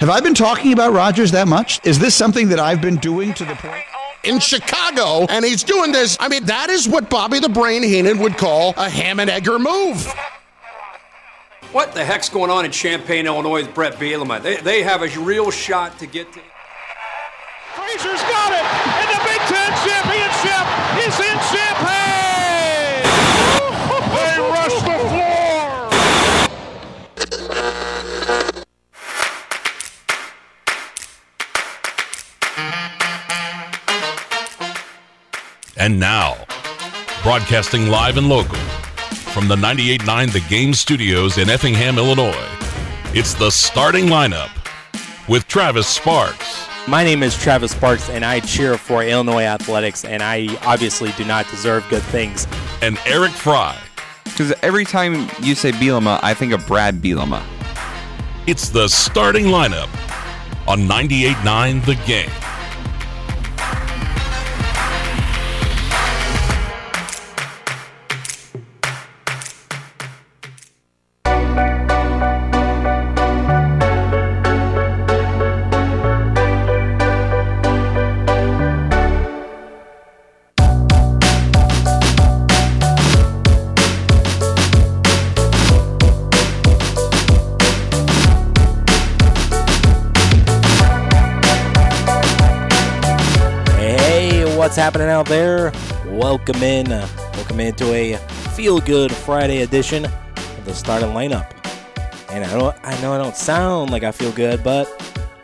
Have I been talking about Rodgers that much? Is this something that I've been doing to the point? in Chicago, and he's doing this. I mean, that is what Bobby the Brain Heenan would call a ham and egger move. What the heck's going on in Champaign, Illinois with Bret Bielema? They, they have a real shot to get to. Frazier's got it, And now, broadcasting live and local from the 98.9 The Game Studios in Effingham, Illinois, it's the starting lineup with Travis Sparks. My name is Travis Sparks, and I cheer for Illinois athletics, and I obviously do not deserve good things. And Eric Fry. Because every time you say Bielema, I think of Brad Bielema. It's the starting lineup on 98.9 The Game. Welcome in. Uh, welcome into a feel good Friday edition of the starting lineup. And I don't I know I don't sound like I feel good, but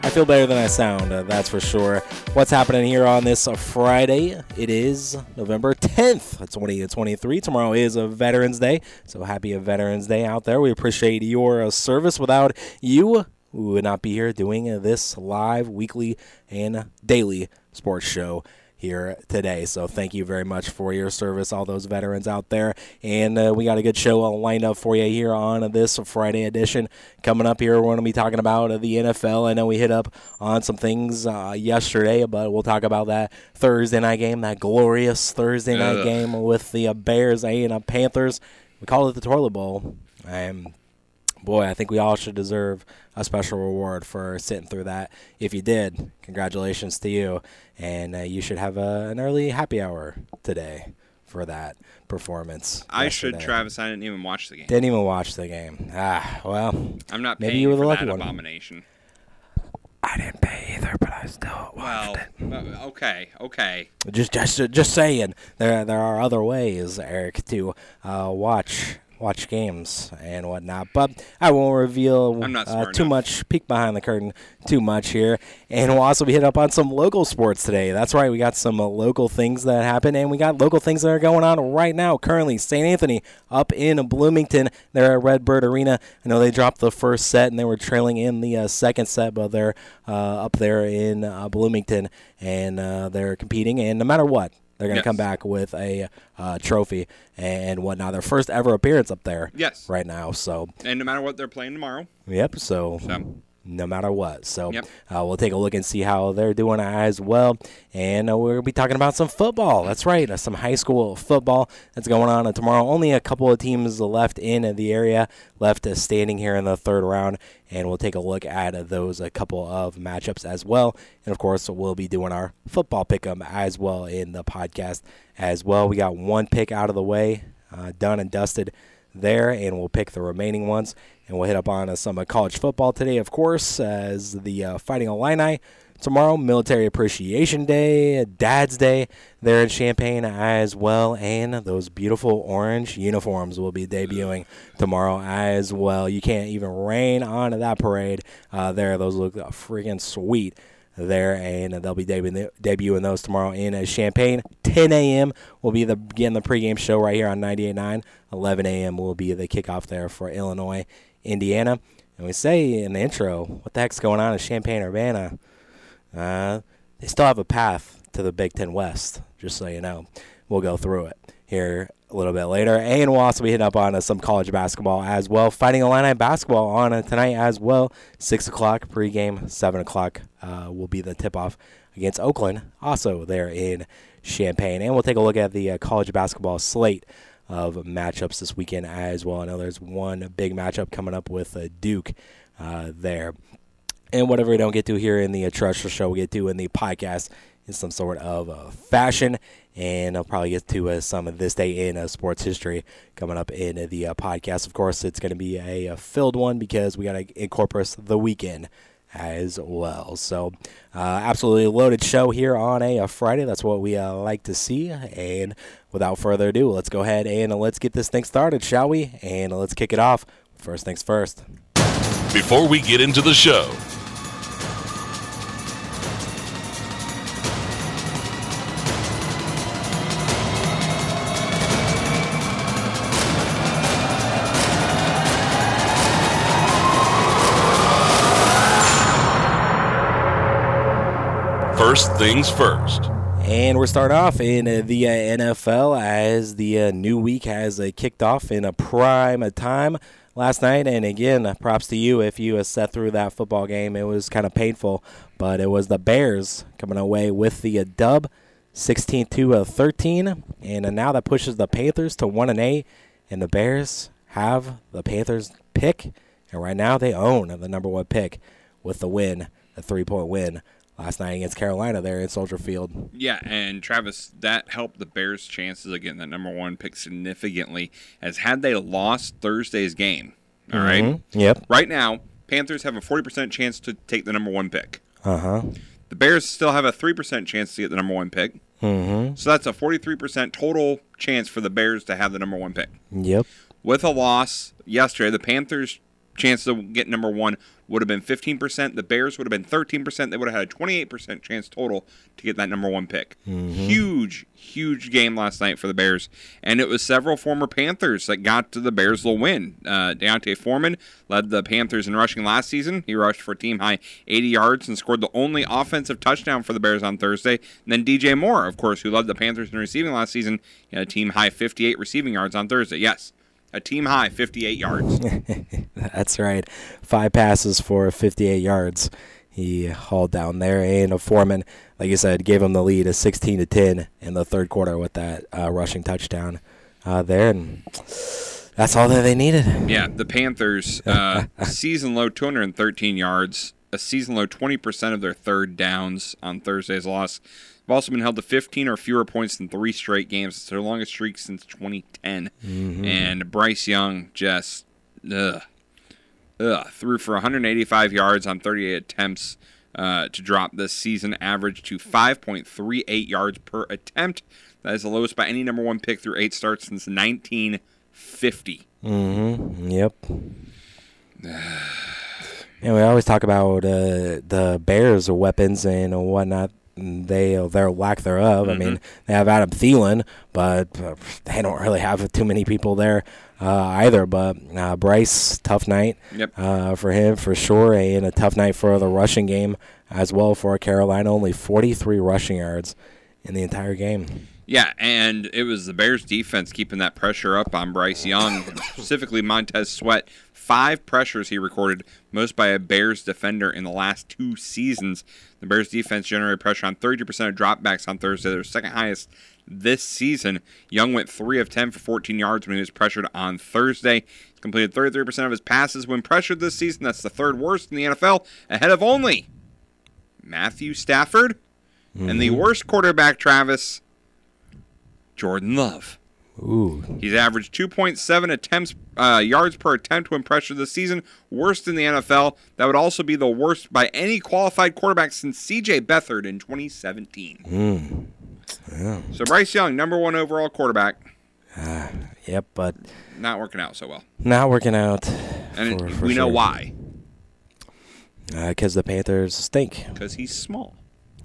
I feel better than I sound, uh, that's for sure. What's happening here on this uh, Friday? It is November 10th, 2023. Tomorrow is a Veterans Day, so happy a Veterans Day out there. We appreciate your uh, service. Without you, we would not be here doing this live, weekly, and daily sports show here today. So thank you very much for your service, all those veterans out there. And uh, we got a good show lined up for you here on this Friday edition. Coming up here, we're going to be talking about the NFL. I know we hit up on some things uh, yesterday, but we'll talk about that Thursday night game, that glorious Thursday night Ugh. game with the uh, Bears and Panthers. We call it the Toilet Bowl. Um, boy, I think we all should deserve a special reward for sitting through that. If you did, congratulations to you. And uh, you should have a, an early happy hour today for that performance. I yesterday. should, Travis. I didn't even watch the game. Didn't even watch the game. Ah, well. I'm not maybe you were the lucky one. abomination. I didn't pay either, but I still watched well, it. Uh, okay, okay. Just, just, just saying. There, there are other ways, Eric, to uh, watch watch games and whatnot. But I won't reveal uh, too much, peek behind the curtain too much here. And we'll also be hit up on some local sports today. That's right, we got some uh, local things that happen, and we got local things that are going on right now. Currently, St. Anthony up in Bloomington. They're at Redbird Arena. I know they dropped the first set and they were trailing in the uh, second set, but they're uh, up there in uh, Bloomington and uh, they're competing. And no matter what, they're going to yes. come back with a uh, trophy and whatnot. Their first ever appearance up there. Yes. Right now, so. And no matter what they're playing tomorrow. Yep. So. so no matter what. So yep. uh, we'll take a look and see how they're doing as well. And uh, we'll be talking about some football. That's right, uh, some high school football that's going on tomorrow. Only a couple of teams left in the area, left uh, standing here in the third round. And we'll take a look at those a couple of matchups as well. And of course, we'll be doing our football pick 'em as well in the podcast as well. We got one pick out of the way, uh, done and dusted there, and we'll pick the remaining ones. And we'll hit up on uh, some uh, college football today, of course, as the uh, Fighting Illini tomorrow, Military Appreciation Day, Dad's Day there in Champaign as well, and those beautiful orange uniforms will be debuting tomorrow as well. You can't even rain on that parade uh, there. Those look freaking sweet there, and they'll be debuting, debuting those tomorrow in uh, Champaign. 10 a.m. will be the begin the pregame show right here on 98.9. 11 a.m. will be the kickoff there for Illinois Indiana. And we say in the intro, what the heck's going on in Champaign Urbana? Uh, they still have a path to the Big Ten West, just so you know. We'll go through it here a little bit later. And we'll also be hitting up on uh, some college basketball as well. Fighting Illini basketball on uh, tonight as well. 6 o'clock pregame, 7 o'clock uh, will be the tip off against Oakland, also there in Champaign. And we'll take a look at the uh, college basketball slate of matchups this weekend as well. I know there's one big matchup coming up with uh, Duke uh, there. And whatever we don't get to here in the uh, Treasure Show, we get to in the podcast in some sort of fashion. And I'll probably get to uh, some of this day in uh, sports history coming up in the uh, podcast. Of course, it's going to be a, a, filled one because we got to incorporate the weekend as well. So, absolutely loaded show here on a, a Friday. That's what we like to see. And without further ado, let's go ahead and let's get this thing started, shall we? And let's kick it off. First things first. Before we get into the show, First things first. And we're starting off in uh, the uh, NFL as the uh, new week has kicked off in a prime time last night. And again, props to you if you sat through that football game. It was kind of painful, but it was the Bears coming away with the dub, 16 to 13, and now that pushes the Panthers to one and eight. And the Bears have the Panthers pick, and right now they own the number one pick with the win, a three point win last night against Carolina there in Soldier Field. Yeah, and Travis, that helped the Bears' chances of getting that number one pick significantly. As had they lost Thursday's game, all mm-hmm. right. Yep. Right now, Panthers have a forty percent chance to take the number one pick. Uh huh. The Bears still have a three percent chance to get the number one pick. Mm-hmm. So that's a forty-three percent total chance for the Bears to have the number one pick. Yep. With a loss yesterday, the Panthers' chance to get number one would have been 15%. The Bears would have been 13%. They would have had a 28% chance total to get that number one pick. Mm-hmm. Huge, huge game last night for the Bears. And it was several former Panthers that got to the Bears' little win. Uh, D'Onta Foreman led the Panthers in rushing last season. He rushed for team high 80 yards and scored the only offensive touchdown for the Bears on Thursday. And then DJ Moore, of course, who led the Panthers in receiving last season, he had a team high 58 receiving yards on Thursday. Yes a team high 58 yards. That's right. Five passes for 58 yards. He hauled down there, and a Foreman, like you said, gave him the lead, a 16 to 10 in the third quarter with that uh, rushing touchdown uh, there, and that's all that they needed. Yeah, the Panthers uh, season low 213 yards, a season low 20% of their third downs on Thursday's loss. They've also been held to 15 or fewer points in three straight games. It's their longest streak since 2010. Mm-hmm. And Bryce Young just ugh, ugh, threw for 185 yards on 38 attempts uh, to drop this season average to 5.38 yards per attempt. That is the lowest by any number one pick through eight starts since 1950. Mm-hmm. Yep. and we always talk about uh, the Bears' weapons and whatnot they their lack thereof. Mm-hmm. I mean, they have Adam Thielen, but uh, they don't really have too many people there uh, either. But uh, Bryce, tough night yep. Uh, for him for sure, and a tough night for the rushing game as well for Carolina. Only 43 rushing yards in the entire game. Yeah, and it was the Bears defense keeping that pressure up on Bryce Young, specifically Montez Sweat. Five pressures he recorded, most by a Bears defender in the last two seasons. The Bears defense generated pressure on 30% of dropbacks on Thursday, their second highest this season. Young went 3 of 10 for 14 yards when he was pressured on Thursday. He completed 33% of his passes when pressured this season. That's the third worst in the NFL, ahead of only Matthew Stafford mm-hmm. and the mm-hmm. worst quarterback, Travis, Jordan Love. Ooh. He's averaged 2.7 attempts uh, yards per attempt when pressured this season, worst in the NFL. That would also be the worst by any qualified quarterback since C.J. Beathard in 2017. Mm. Yeah. So Bryce Young, number one overall quarterback. Uh, yep, but not working out so well. Not working out. And for, for we sure. know why. Because uh, the Panthers stink. Because he's small.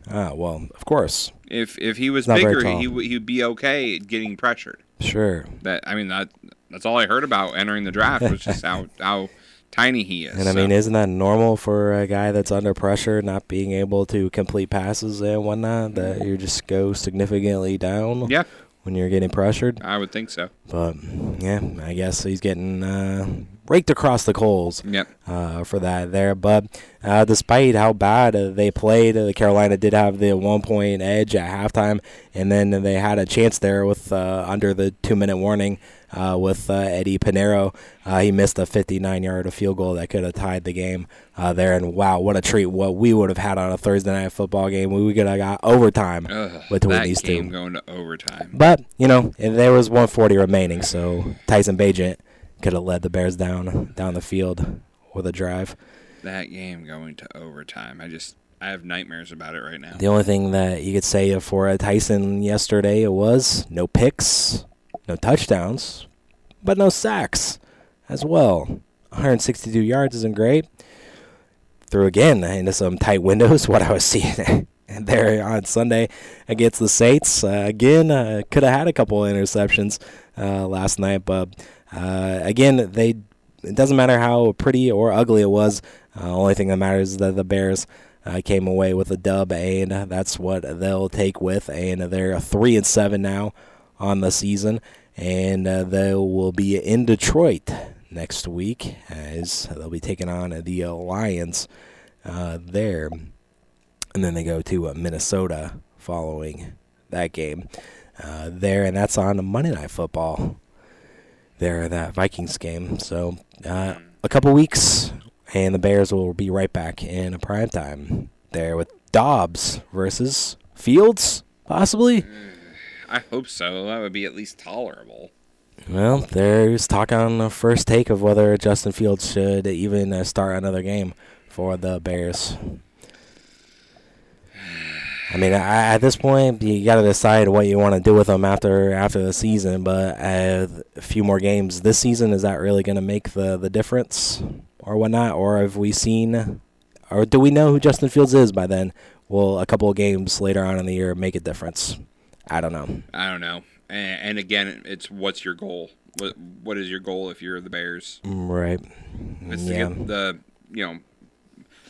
Ah, well, of course. If if he was bigger, he he'd be okay getting pressured. Sure. That I mean that that's all I heard about entering the draft was just how how tiny he is. And I so. mean, isn't that normal for a guy that's under pressure, not being able to complete passes and whatnot, that you just go significantly down? Yeah. When you're getting pressured, I would think so. But yeah, I guess he's getting uh, raked across the coals Yep. uh, for that there. But uh, despite how bad uh, they played, uh, Carolina did have the one point edge at halftime, and then they had a chance there with uh, under the two minute warning. Uh, with uh, Eddy Piñeiro, uh, he missed a 59 yard field goal that could have tied the game uh, there. And wow, what a treat! What we would have had on a Thursday night football game, we could have got overtime Ugh, between these game two. going to overtime. But you know, and there was 140 remaining, so Tyson Bagent could have led the Bears down down the field with a drive. That game going to overtime. I just I have nightmares about it right now. The only thing that you could say for Tyson yesterday it was no picks, no touchdowns, but no sacks as well. 162 yards isn't great. Threw again into some tight windows. What I was seeing there on Sunday against the Saints. Uh, again, uh, could have had a couple of interceptions uh, last night, but uh, again, they. It doesn't matter how pretty or ugly it was. Uh, only thing that matters is that the Bears uh, came away with a dub, and that's what they'll take with. And they're three and seven now on the season, and uh, they will be in Detroit next week as they'll be taking on the Lions uh, there, and then they go to uh, Minnesota following that game there, and that's on Monday Night Football. There, that Vikings game. So uh, a couple weeks, and the Bears will be right back in a prime time there with Dobbs versus Fields, possibly. I hope so. That would be at least tolerable. Well, there's talk on the first take of whether Justin Fields should even uh, start another game for the Bears. I mean, I, at this point, you got to decide what you want to do with them after after the season. But uh, a few more games this season is that really going to make the the difference or whatnot? Or have we seen, or do we know who Justin Fields is by then? Will a couple of games later on in the year make a difference? I don't know. I don't know. And, and again, it's what's your goal? What what is your goal if you're the Bears? Right. It's Yeah. to get the you know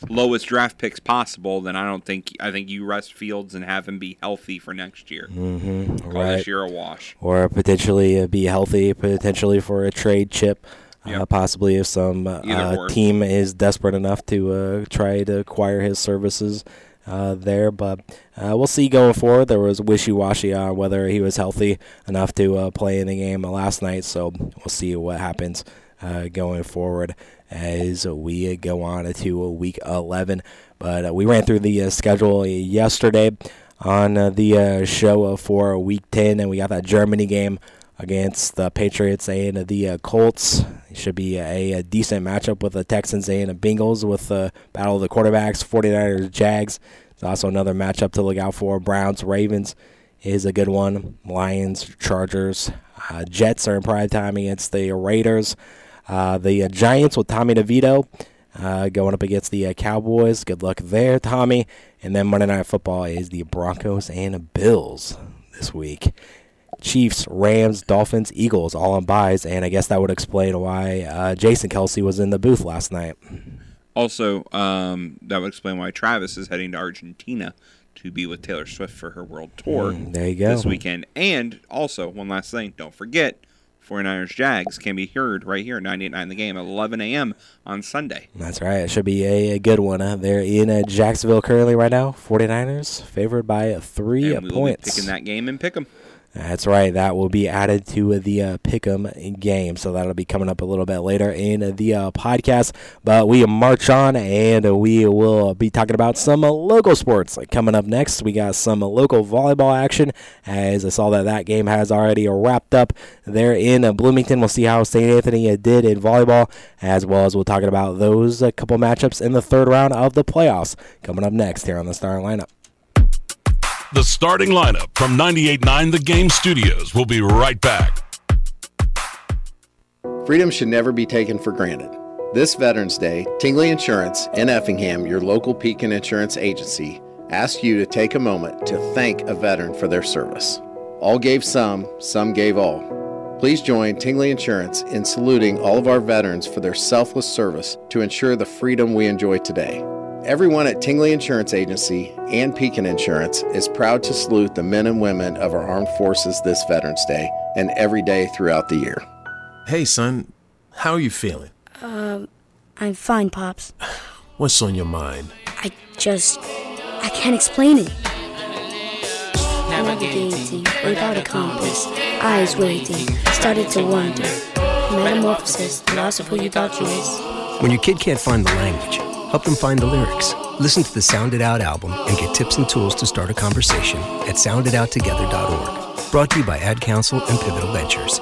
lowest draft picks possible, then I don't think I think you rest Fields and have him be healthy for next year. Mm-hmm. Call Right. this year a wash. or potentially uh, be healthy, potentially for a trade chip. Uh, possibly if some uh, team is desperate enough to uh, try to acquire his services uh, there. But uh, we'll see going forward. There was wishy washy on whether he was healthy enough to uh, play in the game last night. So we'll see what happens uh, going forward as we go on to week 11. But uh, we ran through the uh, schedule yesterday on uh, the show for week 10, and we got that Germany game against the Patriots and the Colts. It should be a, a decent matchup with the Texans and the Bengals with the battle of the quarterbacks, 49ers, Jags. It's also another matchup to look out for. Browns, Ravens is a good one. Lions, Chargers, uh, Jets are in prime time against the Raiders. Uh, the uh, Giants with Tommy DeVito uh, going up against the uh, Cowboys. Good luck there, Tommy. And then Monday Night Football is the Broncos and Bills this week. Chiefs, Rams, Dolphins, Eagles, all on buys, and I guess that would explain why uh, Jason Kelce was in the booth last night. Also, um, that would explain why Travis is heading to Argentina to be with Taylor Swift for her world tour Mm, there you go. this weekend. And also, one last thing, don't forget, 49ers Jags can be heard right here, at 98.9 The Game, at 11 a.m. on Sunday. That's right. It should be a, a good one. Uh, they're in uh, Jacksonville currently right now. 49ers favored by three and we will points. be picking that game and pick 'em. That's right. That will be added to the uh, Pick'em game, so that'll be coming up a little bit later in the uh, podcast. But we march on, and we will be talking about some uh, local sports coming up next. We got some local volleyball action, as I saw that that game has already wrapped up there in Bloomington. We'll see how St. Anthony did in volleyball, as well as we'll talk about those uh, couple matchups in the third round of the playoffs coming up next here on the Star Lineup. The starting lineup from 98.9 The Game Studios will be right back. Freedom should never be taken for granted. This Veterans Day, Tingley Insurance in Effingham, your local Pekin insurance agency, asks you to take a moment to thank a veteran for their service. All gave some, some gave all. Please join Tingley Insurance in saluting all of our veterans for their selfless service to ensure the freedom we enjoy today. Everyone at Tingley Insurance Agency and Pekin Insurance is proud to salute the men and women of our armed forces this Veterans Day and every day throughout the year. Hey, son, how are you feeling? Um, I'm fine, Pops. What's on your mind? I just. I can't explain it. Navigating without a compass, eyes waiting, started to wonder. Metamorphosis, the loss of who you thought you was. When your kid can't find the language, help them find the lyrics. Listen to the Sound It Out album and get tips and tools to start a conversation at soundituttogether.org. Brought to you by Ad Council and Pivotal Ventures.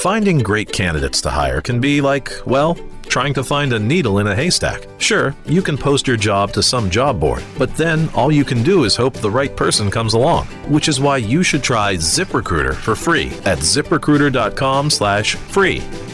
Finding great candidates to hire can be like, well, trying to find a needle in a haystack. Sure, you can post your job to some job board, but then all you can do is hope the right person comes along, which is why you should try ZipRecruiter for free at ziprecruiter.com/free.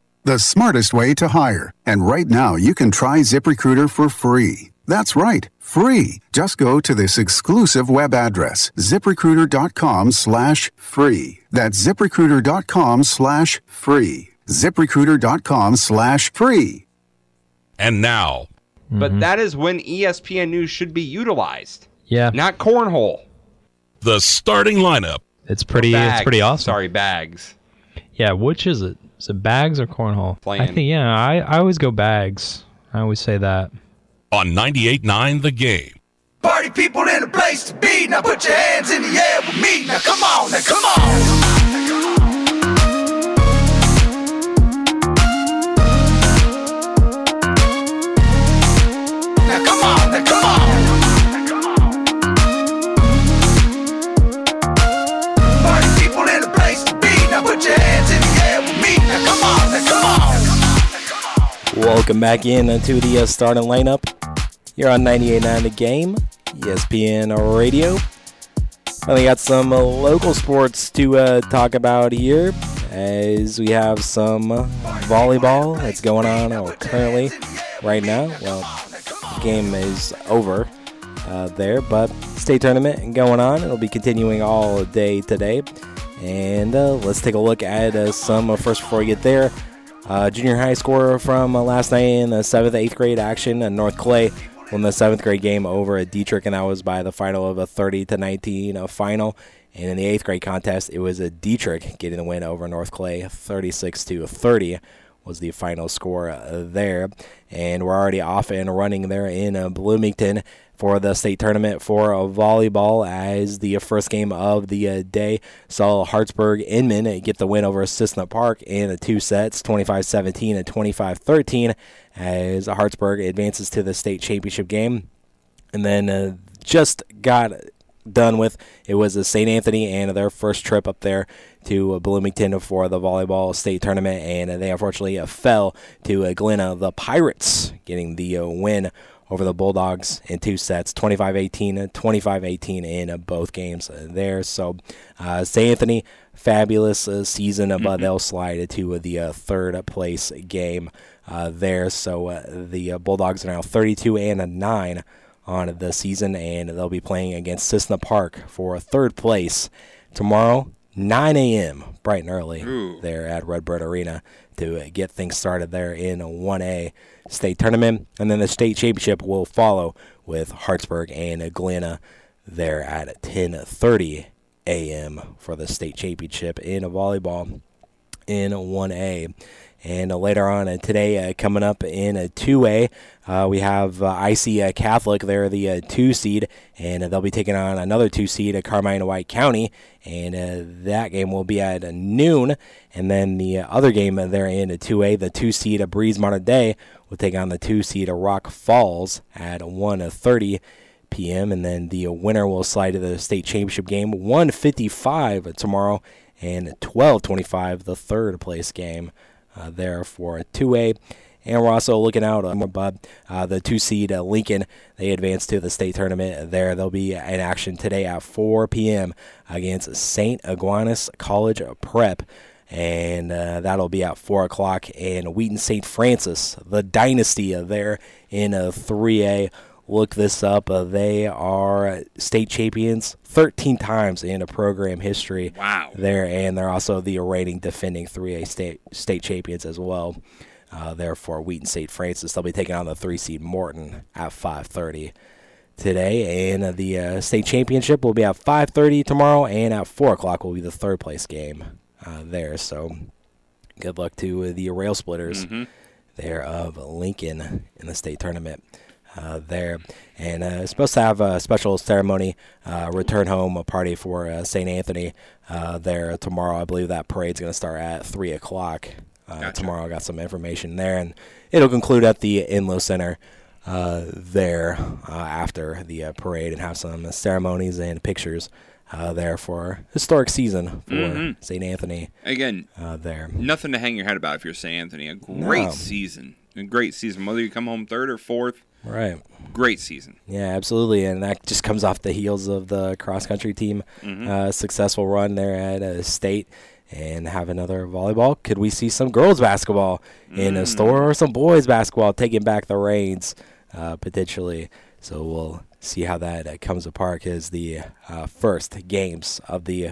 the smartest way to hire. And right now, you can try ZipRecruiter for free. That's right, free. Just go to this exclusive web address, ziprecruiter.com slash free. That's ziprecruiter.com slash free. ziprecruiter.com slash free. And now, But mm-hmm. that is when ESPN News should be utilized. Yeah. Not cornhole. the starting lineup. It's pretty. It's pretty awesome. Sorry, bags. Yeah. Which is it? Is it bags or cornhole? I Playing. think. Yeah. I, I always go bags. I always say that. On 98.9 The Game. Party people in the place to be. Now put your hands in the air with me. Now come on, now come on. Welcome back in to the uh, starting lineup. You're on 98.9 The Game, ESPN Radio. Finally got some uh, local sports to uh, talk about here as we have some uh, volleyball that's going on uh, currently right now. Well, the game is over uh, there, but state tournament going on. It'll be continuing all day today. And let's take a look at some first before we get there. Uh, junior high score from uh, last night in the seventh, eighth grade action. Uh, North Clay won the seventh grade game over at Dietrich, and that was by the final of a 30 to 19 uh, final. And in the eighth grade contest, it was a Dietrich getting the win over North Clay, 36 to 30 was the final score there. And we're already off and running there in Bloomington for the state tournament for volleyball as the first game of the uh, day saw Hartsburg-Emden get the win over Cissna Park in the two sets 25 17 and 25 13 as Hartsburg advances to the state championship game. And then uh, just got done with it was a St. Anthony and their first trip up there to uh, Bloomington for the volleyball state tournament, and they unfortunately uh, fell to Galena, the Pirates, getting the win over the Bulldogs in two sets 25 18, 25 18 in both games there. So, uh, St. Anthony, fabulous uh, season, but they'll slide to uh, the uh, third place game uh, there. So, uh, the uh, Bulldogs are now 32 and a 9 on the season, and they'll be playing against Cissna Park for third place tomorrow, 9 a.m. bright and early Ooh. there at Redbird Arena to get things started there in 1A state tournament, and then the state championship will follow with Hartsburg and Galena there at 10:30 a.m. for the state championship in volleyball in 1A. And uh, later on uh, today, uh, coming up in a 2A, uh, we have IC Catholic. They're the two seed, and they'll be taking on another two seed at Carmi White County. And that game will be at noon. And then the other game there in a 2A, the two seed Breese Mater Dei will take on the two seed Rock Falls at 1:30 p.m. And then the winner will slide to the state championship game, 155 tomorrow, and 1225 the third place game there for a 2A. And we're also looking out on Bud, uh, the two seed uh, Lincoln. They advance to the state tournament there. They'll be in action today at 4 p.m. against St. Aquinas College Prep. And uh, that'll be at 4 o'clock. And Wheaton St. Francis, the dynasty uh, there in uh, 3A look this up. Uh, they are state champions 13 times in a program history. Wow. There, and they're also the reigning defending 3A state state champions as well. Uh, therefore, Wheaton St. Francis. They'll be taking on the three seed Morton at 5:30 today, and uh, the uh, state championship will be at 5:30 tomorrow, and at four o'clock will be the third place game uh, there. So, good luck to uh, the rail splitters Mhm. there of Lincoln in the state tournament. Uh, there and uh, supposed to have a special ceremony, uh, return home a party for uh, St. Anthony uh, there tomorrow. I believe that parade's going to start at three o'clock uh, tomorrow. I got some information there, and it'll conclude at the Inlow Center uh, there uh, after the uh, parade and have some ceremonies and pictures uh, there for historic season for Mhm. St. Anthony. Again, uh, there. Nothing to hang your head about if you're St. Anthony. A great No. season. A great season. Whether you come home third or fourth. Right. Great season. Yeah, absolutely, and that just comes off the heels of the cross country team Mhm. uh, successful run there at uh, state, and have another volleyball. Could we see some girls basketball in a store or some boys basketball taking back the reins uh, potentially? So we'll see how that uh, comes apart because the uh, first games of the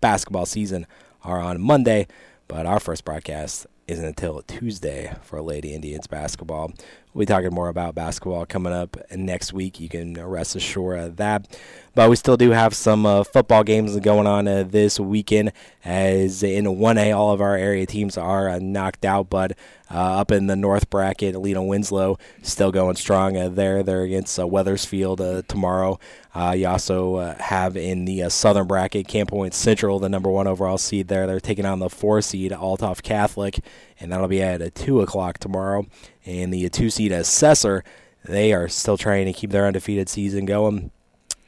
basketball season are on Monday, but our first broadcast isn't until Tuesday for Lady Indians basketball. We'll be talking more about basketball coming up next week. You can rest assured of that. But we still do have some uh, football games going on uh, this weekend, as in 1A, all of our area teams are uh, knocked out. But uh, up in the North bracket, Alina Winslow still going strong uh, there. They're against uh, Wethersfield tomorrow. Uh, you also uh, have in the uh, Southern bracket, Camp Point Central, the number one overall seed there. They're taking on the four seed Althoff Catholic, and that'll be at uh, 2 o'clock tomorrow. And the uh, two seed Assessor, they are still trying to keep their undefeated season going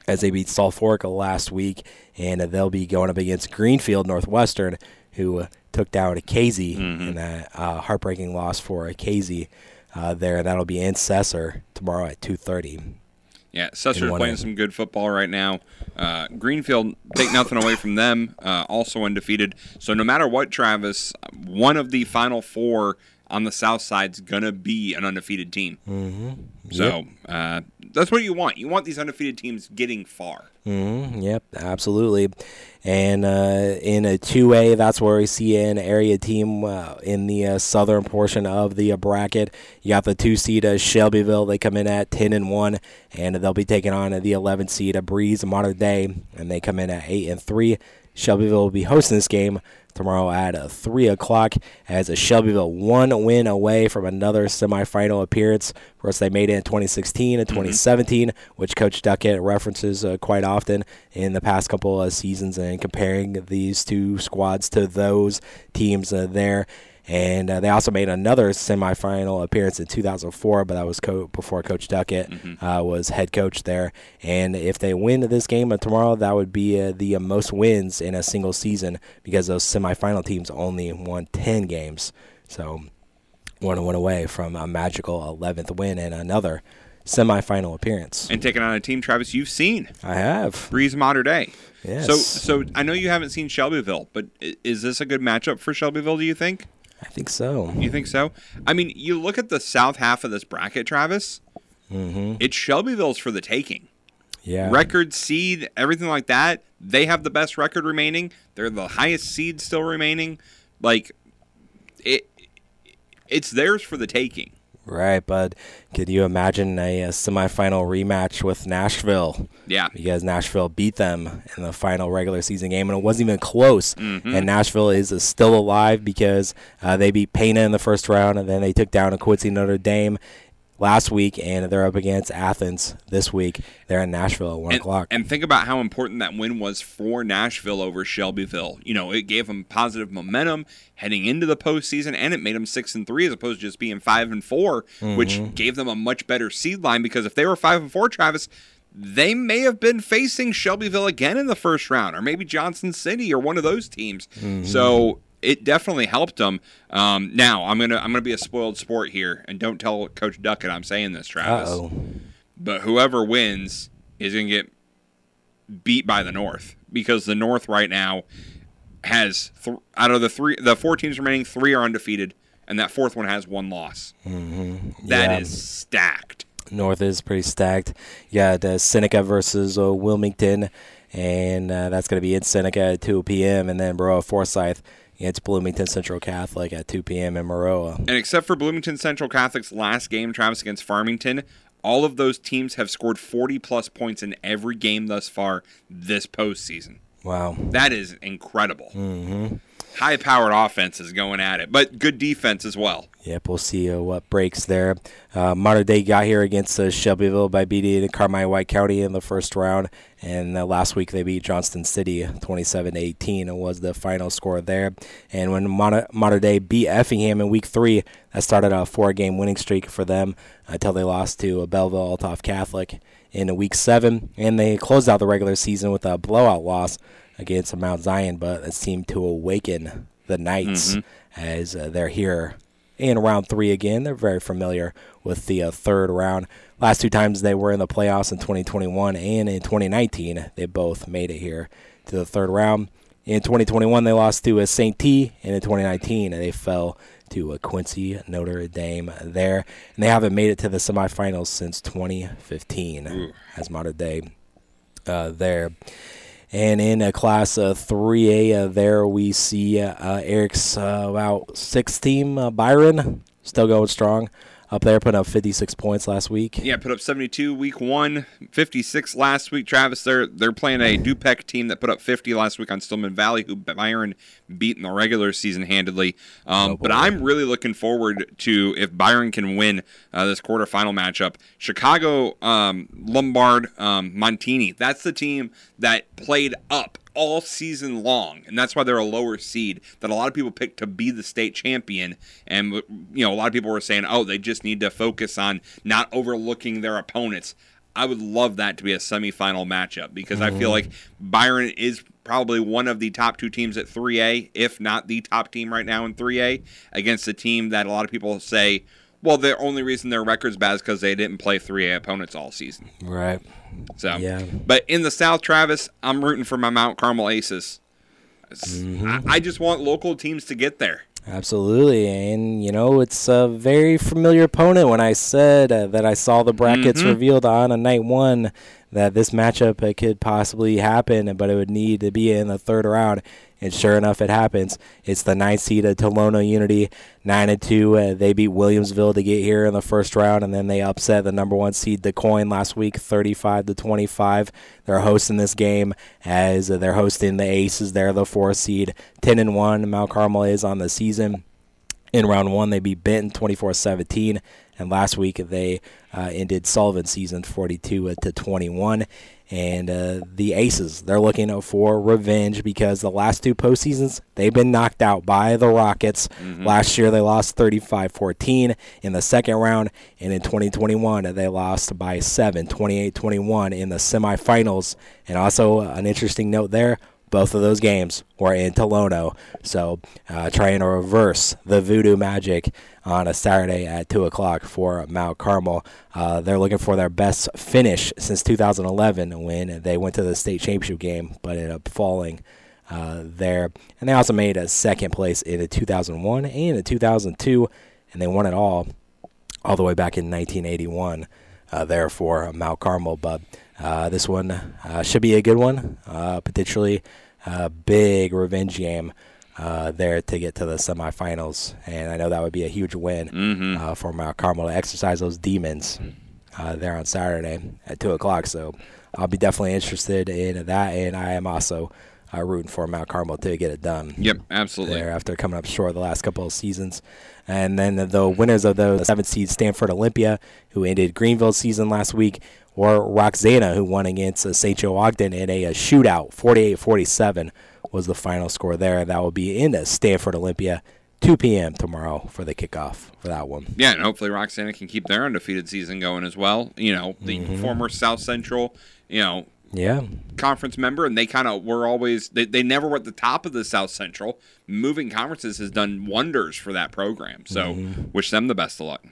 as they beat Salt Fork last week, and uh, they'll be going up against Greenfield Northwestern, who uh, took down Casey in that uh, heartbreaking loss for Casey uh, there. That'll be in tomorrow at 2:30. Yeah, Susser's playing end. some good football right now. Uh, Greenfield, take nothing away from them, uh, also undefeated. So no matter what, Travis, one of the final four on the south side's gonna be an undefeated team. Mm-hmm. So uh, that's what you want. You want these undefeated teams getting far. Mm-hmm. Yep, absolutely. And uh, in a 2A, that's where we see an area team uh, in the uh, southern portion of the uh, bracket. You got the two seed Shelbyville. They come in at 10 and 1, and they'll be taking on the 11 seed Breese Mater Dei, and they come in at 8 and 3. Shelbyville will be hosting this game tomorrow at uh, 3 o'clock as a Shelbyville one win away from another semifinal appearance. Of course, they made it in 2016 and 2017, which Coach Duckett references uh, quite often in the past couple of seasons and comparing these two squads to those teams uh, there. And uh, they also made another semifinal appearance in 2004, but that was co- before Coach Duckett uh, was head coach there. And if they win this game tomorrow, that would be uh, the most wins in a single season because those semifinal teams only won 10 games. So one and one away from a magical 11th win and another semifinal appearance. And taking on a team, Travis, you've seen. I have. Breese Mater Dei. Yes. So, so I know you haven't seen Shelbyville, but is this a good matchup for Shelbyville? Do you think? I think so. You think so? I mean, you look at the south half of this bracket, Travis. Mm-hmm. It's Shelbyville's for the taking. Yeah. Record seed, everything like that. They have the best record remaining. They're the highest seed still remaining. Like it, it's theirs for the taking. Right, bud. Could you imagine a, a semifinal rematch with Nashville? Yeah. Because Nashville beat them in the final regular season game, and it wasn't even close. Mhm. And Nashville is still alive because uh, they beat Pana in the first round, and then they took down a Quincy Notre Dame last week, and they're up against Athens this week. They're in Nashville at 1 and, o'clock. and think about how important that win was for Nashville over Shelbyville. You know, it gave them positive momentum heading into the postseason, and it made them six and three as opposed to just being five and 4 which Mhm. gave them a much better seed line. Because if they were five and four, Travis, they may have been facing Shelbyville again in the first round, or maybe Johnson City or one of those teams. Mhm. So it definitely helped them. Um, now I'm gonna I'm gonna be a spoiled sport here, and don't tell Coach Duckett I'm saying this, Travis. Uh-oh. But whoever wins is going to get beat by the North because the North right now has th- out of the three, the four teams remaining, three are undefeated, and that fourth one has one loss. Mm-hmm. That is stacked. North is pretty stacked. You got uh, Seneca versus uh, Wilmington, and uh, that's going to be in Seneca at 2 p.m. And then Maroa Forsyth against Bloomington Central Catholic at 2 p.m. in Maroa. And except for Bloomington Central Catholic's last game, Travis against Farmington, all of those teams have scored 40 plus points in every game thus far this postseason. Wow. That is incredible. Mm-hmm. High powered offenses going at it, but good defense as well. Yep, we'll see uh, what breaks there. Uh, Mater Dei got here against uh, Shelbyville by beating Carmi White County in the first round, and uh, last week they beat Johnston City 27 18 and was the final score there. And when Mater, Mater Dei beat Effingham in week three, that started a four game winning streak for them until they lost to Belleville Althoff Catholic in week seven, and they closed out the regular season with a blowout loss against Mount Zion, but it seemed to awaken the Knights Mm-hmm. as uh, they're here in round three again. They're very familiar with the uh, third round. Last two times they were in the playoffs in 2021 and in 2019, they both made it here to the third round. In 2021, they lost to a St. T, and in 2019, they fell to a Quincy Notre Dame there, and they haven't made it to the semifinals since 2015 as Mater Dei uh, there. And in uh, class uh, 3A, uh, there we see uh, Eric's uh, about sixth team, uh, Byron, still going strong up there, putting up 56 points last week. Yeah, put up 72 week one, 56 last week. Travis, they're they're playing a Dupec team that put up 50 last week on Stillman Valley, who Byron beat in the regular season handedly. Um, but I'm really looking forward to if Byron can win uh, this quarterfinal matchup. Chicago, um, Lombard, um, Montini. That's the team that played up all season long, and that's why they're a lower seed that a lot of people picked to be the state champion. And you know, a lot of people were saying, "Oh, they just need to focus on not overlooking their opponents." I would love that to be a semifinal matchup because I feel Mhm. like Byron is probably one of the top two teams at 3A, if not the top team right now in 3A, against a team that a lot of people say, well, the only reason their record's bad is because they didn't play 3A opponents all season. Right. So, Yeah. but in the South, Travis, I'm rooting for my Mount Carmel Aces. I, I just want local teams to get there. Absolutely, and you know it's a very familiar opponent. When I said uh, that I saw the brackets Mhm. revealed on a night one, that this matchup uh, could possibly happen, but it would need to be in the third round. And sure enough, it happens. It's the ninth seed of Tolono Unity, nine and two. Uh, they beat Williamsville to get here in the first round, and then they upset the number one seed Du Quoin last week, thirty-five to twenty-five. They're hosting this game as uh, they're hosting the Aces. They're the four seed, ten and one. Mount Carmel is on the season. In round one, they beat Benton 24-17, and last week they uh, ended Sullivan season 42 to 21. And uh, the Aces, they're looking for revenge because the last two postseasons, they've been knocked out by the Rockets. Last year, they lost 35 14 in the second round. And in 2021, they lost by 7, 28 21 in the semifinals. And also, an interesting note there both of those games were in Tolono. So uh, trying to reverse the voodoo magic on a Saturday at 2 o'clock for Mount Carmel. Uh, they're looking for their best finish since 2011 when they went to the state championship game, but ended up falling. Uh, there, and they also made a second place in a 2001 and a 2002, and they won it all, all the way back in 1981. Uh, there for Mount Carmel, but uh, this one uh, should be a good one, uh, potentially a big revenge game uh, there to get to the semifinals, and I know that would be a huge win uh, for Mount Carmel to exercise those demons uh, there on Saturday at two o'clock. So I'll be definitely interested in that, and I am also uh, rooting for Mount Carmel to get it done. Yep, absolutely. There after coming up short the last couple of seasons, and then the winners of the seventh seed Stanford Olympia, who ended Greenville's season last week, or Roxana, who won against uh, St. Joe Ogden in a, a shootout, 48-47 was the final score there. That will be in Stanford Olympia, 2 p.m. tomorrow for the kickoff for that one. Yeah, and hopefully Roxana can keep their undefeated season going as well. You know, the Mhm. former South Central, you know, Yeah. conference member, and they kind of were always they, they never were at the top of the South Central. Moving conferences has done wonders for that program. So Mhm. wish them the best of luck.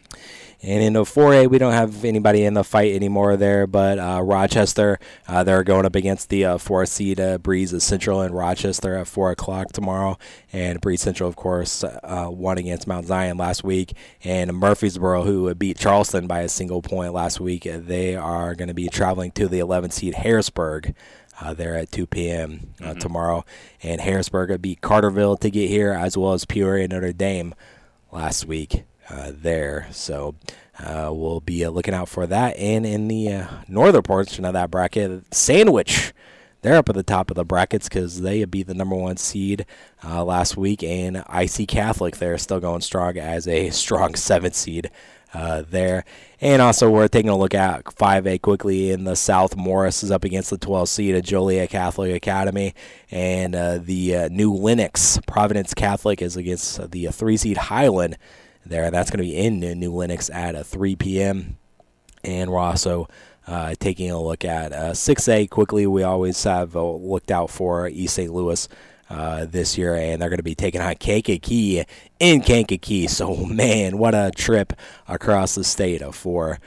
And in the 4A, we don't have anybody in the fight anymore there, but uh, Rochester, uh, they're going up against the uh, 4 seed uh, Breese Central in Rochester at 4 o'clock tomorrow. And Breese Central, of course, uh, won against Mount Zion last week. And Murphysboro, who beat Charleston by a single point last week, they are going to be traveling to the 11 seed Harrisburg. Uh, there at 2 p.m. Uh, Mm-hmm. tomorrow, and Harrisburg beat Carterville to get here, as well as Peoria and Notre Dame last week uh, there. So uh, we'll be uh, looking out for that. And in the uh, northern portion of that bracket, Sandwich. They're up at the top of the brackets because they beat the number one seed uh, last week, and IC Catholic they're still going strong as a strong seventh seed there. And also, we're taking a look at 5A quickly in the South. Morris is up against the 12 seed of Joliet Catholic Academy, and the new Lenox Providence Catholic is against the 3 seed Highland there. That's going to be in New Lenox at uh, 3 p.m. And we're also uh, taking a look at uh, 6A quickly. We always have uh, looked out for East St. Louis uh, this year, and they're going to be taking on Kankakee in Kankakee. So, man, what a trip across the state for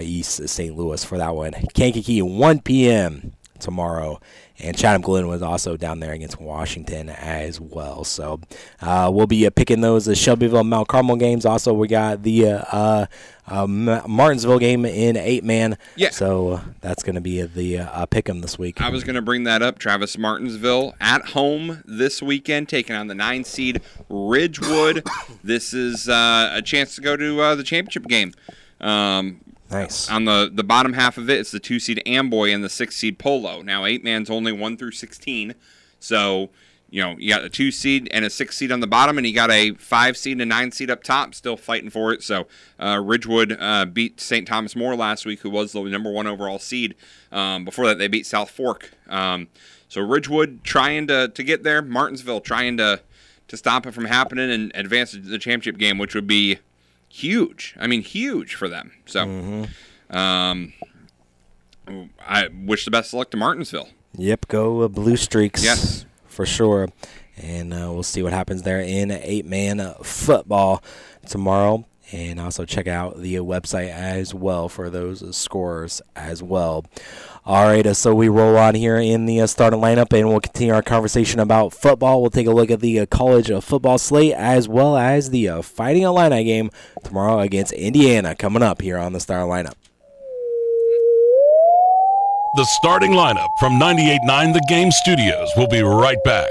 East St. Louis for that one. Kankakee, 1 p.m. tomorrow. And Chatham Glen was also down there against Washington as well. So uh, we'll be uh, picking those uh, Shelbyville Mount Carmel games. Also, we got the uh, uh, uh, Martinsville game in eight man. Yeah. So uh, that's going to be the uh, pick 'em this week. I was going to bring that up. Travis Martinsville at home this weekend, taking on the nine seed Ridgewood. this is uh, a chance to go to uh, the championship game. Um, nice. On the, the bottom half of it, it's the two seed Amboy and the six seed Polo. Now, eight man's only one through 16. So, you know, you got a two seed and a six seed on the bottom, and you got a five seed and a nine seed up top, still fighting for it. So, uh, Ridgewood uh, beat St. Thomas More last week, who was the number one overall seed. Um, before that, they beat South Fork. Um, so, Ridgewood trying to, to get there, Martinsville trying to, to stop it from happening and advance to the championship game, which would be huge. I mean, huge for them. So, um, I wish the best of luck to Martinsville. Yep, go uh, Blue Streaks. Yes. For sure. And uh, we'll see what happens there in eight man football tomorrow. And also check out the website as well for those scores as well. All right, uh, so we roll on here in the uh, starting lineup, and we'll continue our conversation about football. We'll take a look at the uh, college football slate as well as the Fighting Illini game tomorrow against Indiana coming up here on the Star lineup. The starting lineup from 98.9 The Game Studios will be right back.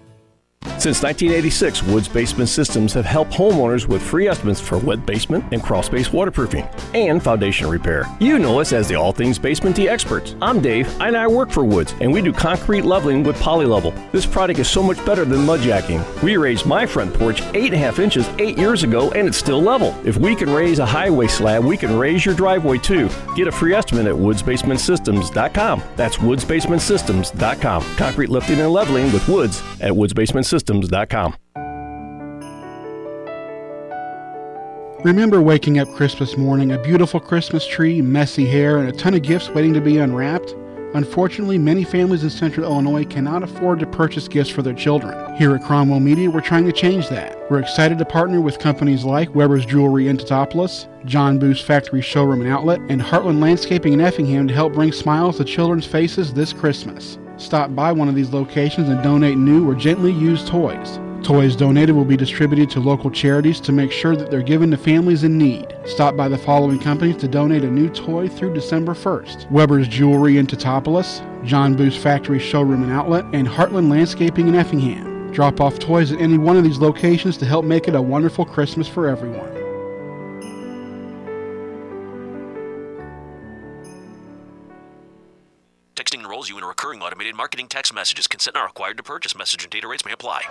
Since 1986, Woods Basement Systems have helped homeowners with free estimates for wet basement and crawl space waterproofing and foundation repair. You know us as the All Things Basement experts. I'm Dave, and I work for Woods, and we do concrete leveling with polylevel. This product is so much better than mudjacking. We raised my front porch 8.5 inches 8 years ago, and it's still level. If we can raise a highway slab, we can raise your driveway too. Get a free estimate at woodsbasementsystems.com. That's woodsbasementsystems.com. Concrete lifting and leveling with Woods at Remember waking up Christmas morning, a beautiful Christmas tree, messy hair, and a ton of gifts waiting to be unwrapped? Unfortunately, many families in central Illinois cannot afford to purchase gifts for their children. Here at Cromwell Media, we're trying to change that. We're excited to partner with companies like Weber's Jewelry in Teutopolis, John Boos Factory Showroom and Outlet, and Heartland Landscaping in Effingham to help bring smiles to children's faces this Christmas. Stop by one of these locations and donate new or gently used toys. Toys donated will be distributed to local charities to make sure that they're given to families in need. Stop by the following companies to donate a new toy through December 1st Weber's Jewelry in Teutopolis, John Boos Factory Showroom and Outlet, and Heartland Landscaping in Effingham. Drop off toys at any one of these locations to help make it a wonderful Christmas for everyone. Enrolls you in a recurring automated marketing text messages. Consent not required to purchase. Message and data rates may apply.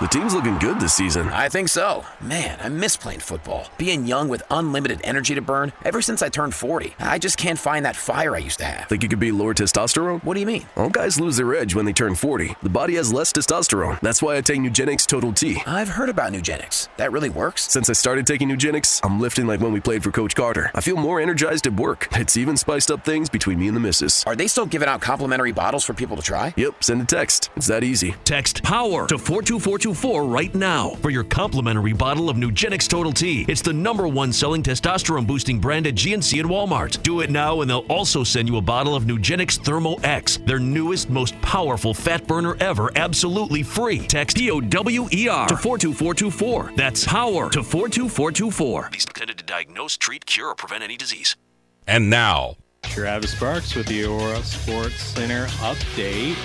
The team's looking good this season. I think so. Man, I miss playing football. Being young with unlimited energy to burn. Ever since I turned 40, I just can't find that fire I used to have. Think you could be lower testosterone? What do you mean? All guys lose their edge when they turn 40. The body has less testosterone. That's why I take Nugenix Total T. I've heard about Nugenix. That really works? Since I started taking Nugenix, I'm lifting like when we played for Coach Carter. I feel more energized at work. It's even spiced up things between me and the missus. Are they still giving out complimentary bottles for people to try? Yep, send a text. It's that easy. Text POWER to 42424 right now for your complimentary bottle of Nugenix Total T. It's the number one selling testosterone boosting brand at GNC and Walmart. Do it now, and they'll also send you a bottle of Nugenix Thermo X, their newest, most powerful fat burner ever, absolutely free. Text P O W E R to 42424. That's POWER to 42424. These intended to diagnose, treat, cure, or prevent any disease. And now, Travis Sparks with the Aurora Sports Center update,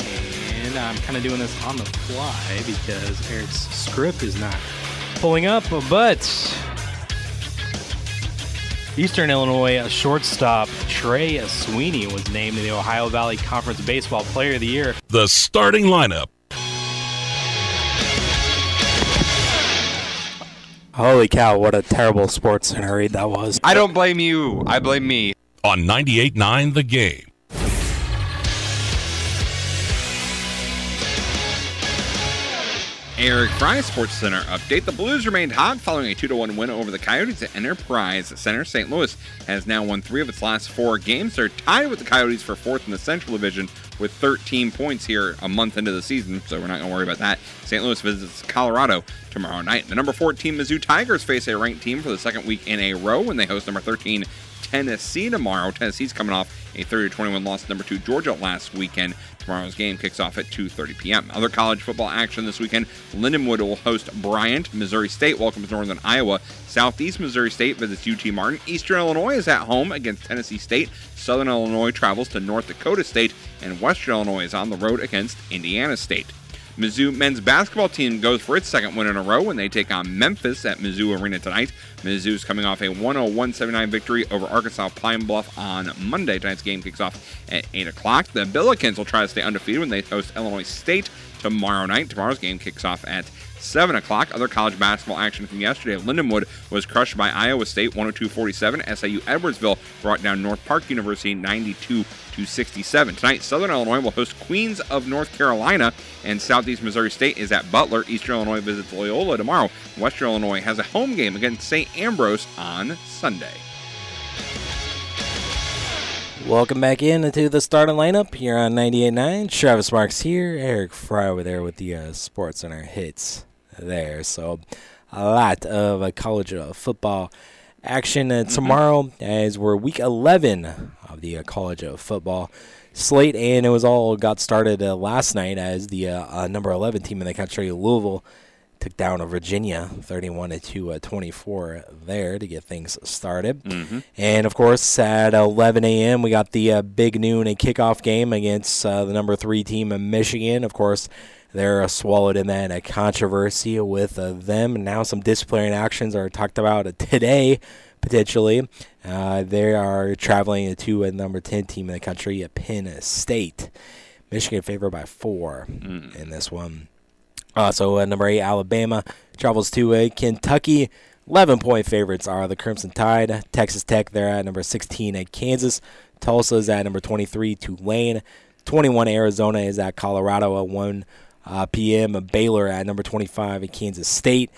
and I'm kind of doing this on the fly because Eric's script is not pulling up, but Eastern Illinois shortstop Trey Sweeney was named the Ohio Valley Conference Baseball Player of the Year. the starting lineup. Holy cow, what a terrible sports center read that was. I don't blame you. I blame me. On 98.9 The Game. Eric Fry Sports Center update. The Blues remained hot following a 2 1 win over the Coyotes at Enterprise Center. St. Louis has now won three of its last four games. They're tied with the Coyotes for fourth in the Central Division with 13 points here a month into the season, so we're not going to worry about that. St. Louis visits Colorado tomorrow night. The number 14 Mizzou Tigers face a ranked team for the second week in a row when they host number 13 Tennessee tomorrow. Tennessee's coming off a 30-21 loss to number two Georgia last weekend. Tomorrow's game kicks off at 2:30 p.m. Other college football action this weekend: Lindenwood will host Bryant. Missouri State welcomes Northern Iowa. Southeast Missouri State visits UT Martin. Eastern Illinois is at home against Tennessee State. Southern Illinois travels to North Dakota State, and Western Illinois is on the road against Indiana State. Mizzou men's basketball team goes for its second win in a row when they take on Memphis at Mizzou Arena tonight. Mizzou's coming off a 101-79 victory over Arkansas Pine Bluff on Monday. Tonight's game kicks off at 8 o'clock. The Billikens will try to stay undefeated when they host Illinois State tomorrow night. Tomorrow's game kicks off at 7 o'clock. Other college basketball action from yesterday. Lindenwood was crushed by Iowa State 102-47. SIU Edwardsville brought down North Park University 92 to 67. Tonight, Southern Illinois will host Queens of North Carolina, and Southeast Missouri State is at Butler. Eastern Illinois visits Loyola tomorrow. Western Illinois has a home game against St. Ambrose on Sunday. Welcome back in into the starting lineup here on 98.9. Travis Marks here. Eric Fry over there with the uh, Sports Center hits there. So a lot of uh, college uh, football action uh, tomorrow as we're week 11 of the uh, college uh, football slate. And it was all got started uh, last night as the number 11 team in the country, Louisville, took down a Virginia 31 to uh, 24 there to get things started. Mhm. And of course, at 11 a.m., we got the uh, big noon and kickoff game against uh, the number three team in Michigan. Of course, they're uh, swallowed in that uh, controversy with uh, them. And now some disciplinary actions are talked about uh, today, potentially. Uh, they are traveling to a number 10 team in the country Penn State. Michigan favored by four in this one. Uh, so number eight, Alabama travels to uh, Kentucky. 11 point favorites are the Crimson Tide. Texas Tech, they're at number 16 at Kansas. Tulsa is at number 23, Tulane. 21, Arizona is at Colorado at 1 uh, p.m. Baylor at number 25 at Kansas State.